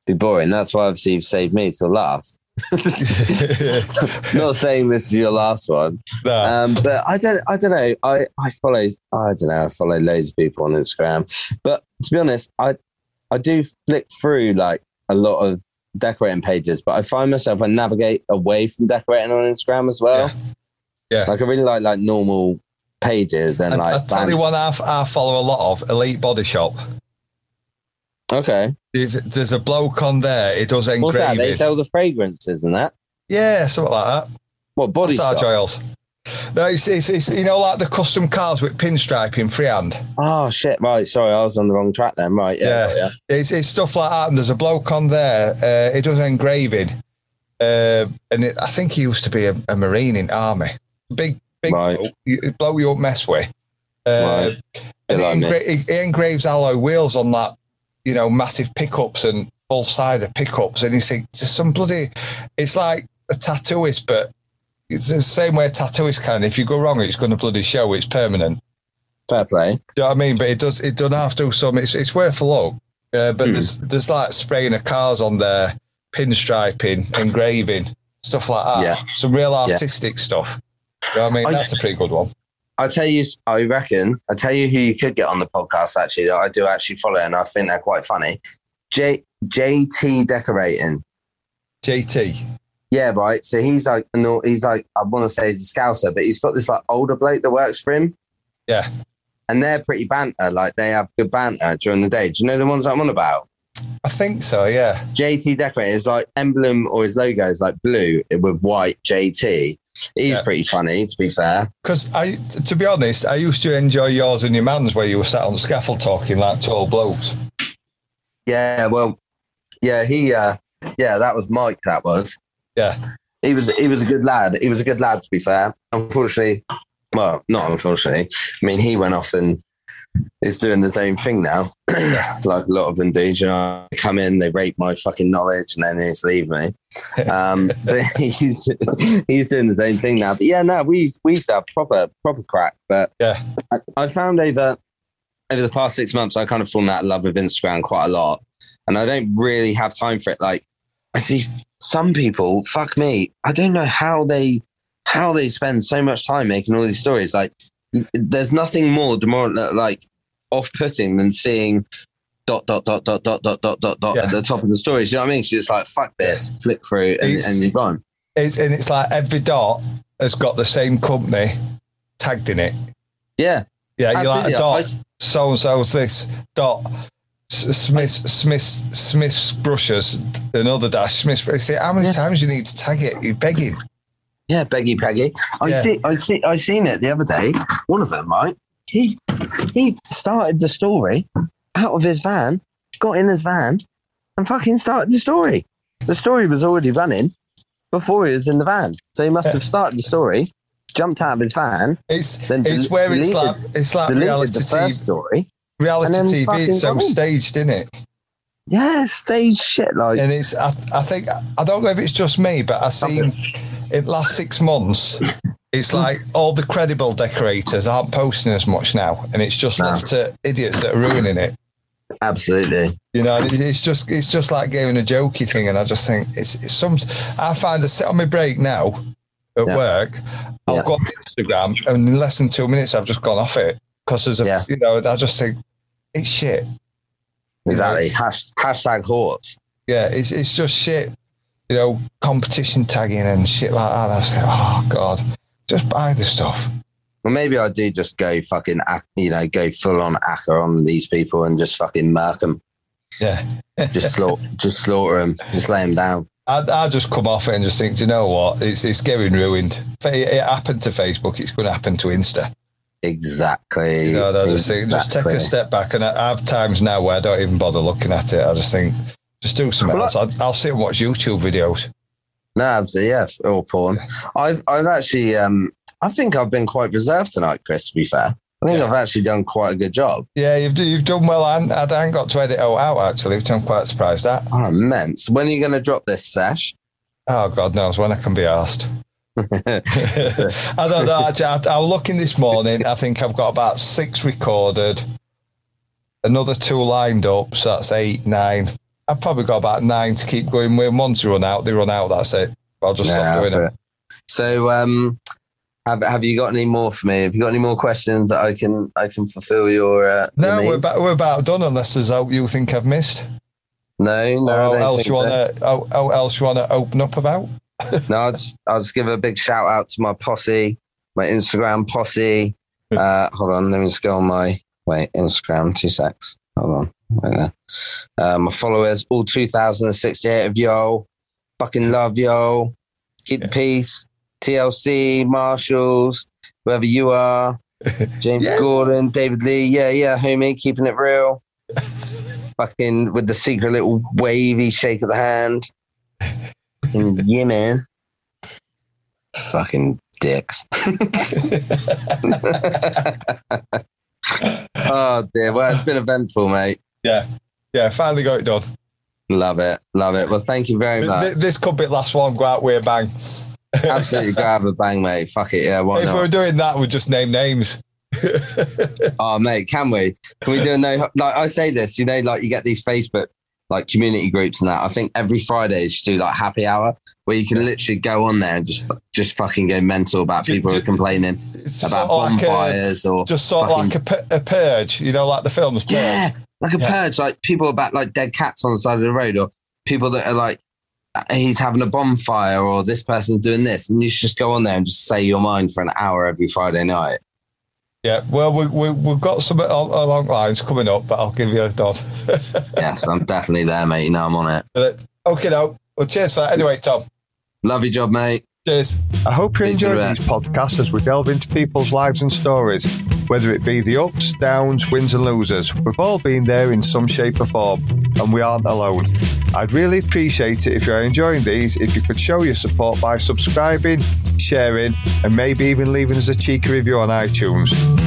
be boring. That's why obviously you've saved me till last. Not saying this is your last one, No. um, but I don't. I don't know. I I follow. I don't know. I follow loads of people on Instagram, but to be honest, I I do flick through like a lot of decorating pages, but I find myself I navigate away from decorating on Instagram as well. Yeah. Like I really like like normal pages and I, like. I tell band- you one I, I follow a lot of Elite Body Shop. Okay, If there's a bloke on there, it does what's that? They sell the fragrances and that. Yeah, something like that. What body Massage shop? oils. No, it's, it's, it's you know like the custom cars with pinstriping freehand. Oh shit! Right, sorry, I was on the wrong track then. Right, yeah, Yeah. yeah. It's, it's stuff like that. And there's a bloke on there. Uh, he does engraving, uh, and it, I think he used to be a, a marine in army. Big, big Right. bloke, you, bloke you won't mess with. Uh, Right. And he, engra- he, he engraves alloy wheels on that, you know, massive pickups and full sided pickups. And you think there's some bloody. It's like a tattooist, but it's the same way a tattooist can. If you go wrong, it's going to bloody show. It's permanent. Fair play. Do you know what I mean? But it does. It doesn't have to. Some. It's it's worth a look. Uh, but Hmm. there's there's like spraying of cars on there, pinstriping, engraving, stuff like that. Yeah. Some real Yeah. artistic stuff. You know what I mean? I- That's a pretty good one. I tell you, I reckon. I tell you who you could get on the podcast. Actually, that I do actually follow, and I think they're quite funny. J JT decorating. JT. Yeah, right. So he's like, no, he's like, I want to say he's a scouser, but he's got this like older bloke that works for him. Yeah. And they're pretty banter. Like they have good banter during the day. Do you know the ones I'm on about? I think so. Yeah. JT decorating is like emblem or his logo is like blue with white JT. He's Yeah. pretty funny, to be fair. Because I, to be honest, I used to enjoy yours and your man's where you were sat on the scaffold talking like tall blokes. Yeah, well, yeah, he, uh, yeah, that was Mike. That was. Yeah. He was, he was a good lad. He was a good lad, to be fair. Unfortunately, well, not unfortunately. I mean, he went off and is doing the same thing now. like a lot of them do. You know, they come in, they rape my fucking knowledge, and then they just leave me. Um, but he's he's doing the same thing now. But yeah, no, we we used to have proper proper crack. But Yeah. I, I found over over the past six months, I kind of out of love with Instagram quite a lot, and I don't really have time for it. Like I see some people, fuck me, I don't know how they how they spend so much time making all these stories. Like there's nothing more more like off putting than seeing dot dot dot dot dot dot dot dot dot Yeah. at the top of the stories. You know what I mean? She's just like fuck this, flick through, and, It's- and you're gone. It's, and it's like every dot has got the same company tagged in it. Yeah, Yeah, you're like a dot, so and so's this dot. Smith, Smith, Smith's brushes, another dash. Say, how many Yeah. times you need to tag it? You're begging. Yeah, Beggy Peggy. I Yeah. see. I see. I seen it the other day. One of them, right? He he started the story out of his van, got in his van, and fucking started the story. The story was already running before he was in the van, so he must have started the story, jumped out of his van, It's Then it's where it's like it's like reality the TV. story. Reality TV. It's so staged, isn't it? Yeah, stage shit. Like And it's I, I think I don't know if it's just me, but I seen in the last six months, it's hmm. like all the credible decorators aren't posting as much now, and it's just No. left to idiots that are ruining it. absolutely. You know, it's just it's just like giving a jokey thing, and I just think it's, it's some. I find I sit on my break now at Yeah. work. I'll Yeah. go on Instagram, and in less than two minutes, I've just gone off it because there's a Yeah. you know I just think it's shit. Exactly. it's- Hash, hashtag horse. Yeah, it's it's just shit. You know, competition tagging and shit like that. I was like, oh god, just buy the stuff. Well, maybe I do just go fucking, you know, go full on acker on these people and just fucking murk them, Yeah, just slaughter, just slaughter them, just lay them down. I, I just come off it and just think, do you know what? It's it's getting ruined. It happened to Facebook. It's going to happen to Insta. Exactly. You know, I just think, just take a step back. And I I have times now where I don't even bother looking at it. I just think, just do something Well, else. I'll, I'll sit and watch YouTube videos. No, absolutely, yeah, or porn. I've, I've actually, um, I think I've been quite reserved tonight, Chris. To be fair, I think Yeah. I've actually done quite a good job. Yeah, you've you've done well. I, I haven't got to edit it all out actually, which I'm quite surprised at. Oh, immense. When are you going to drop this sesh? Oh God knows when I can be asked. I don't know. Actually, I, I was looking this morning. I think I've got about six recorded, another two lined up. So that's eight, nine. I've probably got about nine to keep going with. Once they run out, they run out. That's it. I'll just Yeah, stop doing it. it. So, um, have, have you got any more for me? Have you got any more questions that I can I can fulfill your? Uh, No, your we're about, we're about done. Unless there's out you think I've missed, no, no. Or else you so. to, oh, oh, else you want to open up about. No, I'll just, I'll just give a big shout out to my posse, my Instagram posse. Uh, hold on, let me just go on my wait Instagram. Two secs. Hold on, right there. Uh, my followers, all two thousand and sixty-eight of y'all. Fucking love y'all. Keep the peace. TLC, Marshalls, whoever you are. James Yeah. Gordon, David Lee. Yeah, yeah, homie, keeping it real. Fucking with the secret little wavy shake of the hand. Fucking yeah, man. Fucking dicks. oh dear. Well, it's been eventful, mate. Yeah, yeah. Finally got it done. Love it. Love it. Well, thank you very much. th- This could be the last one. Go out with a bang. Absolutely grab a bang, mate. Fuck it. Yeah, why if we were doing that, we'd just name names. Oh, mate, can we? Can we do a no? Like I say this, you know, like you get these Facebook like community groups and that. I think every Friday you should do like happy hour where you can literally go on there and just just fucking go mental about people who are complaining about of like a, bonfires or just sort of fucking- like a, a purge, you know, like the films. Purge. Yeah, like a Yeah. purge, like people about like dead cats on the side of the road, or people that are like, he's having a bonfire, or this person's doing this, and you should just go on there and just say your mind for an hour every Friday night. Yeah. Well, we, we, we've got some al- along lines coming up, but I'll give you a nod. Yes, I'm definitely there, mate. You know I'm on it. Okay, no. Well, cheers for that. Anyway, Tom. Love your job, mate. Cheers. I hope you Speak to enjoyed you these podcasts as we delve into people's lives and stories, whether it be the ups, downs, wins, and losers. We've all been there in some shape or form, and we aren't alone. I'd really appreciate it if you're enjoying these if you could show your support by subscribing, sharing, and maybe even leaving us a cheeky review on iTunes.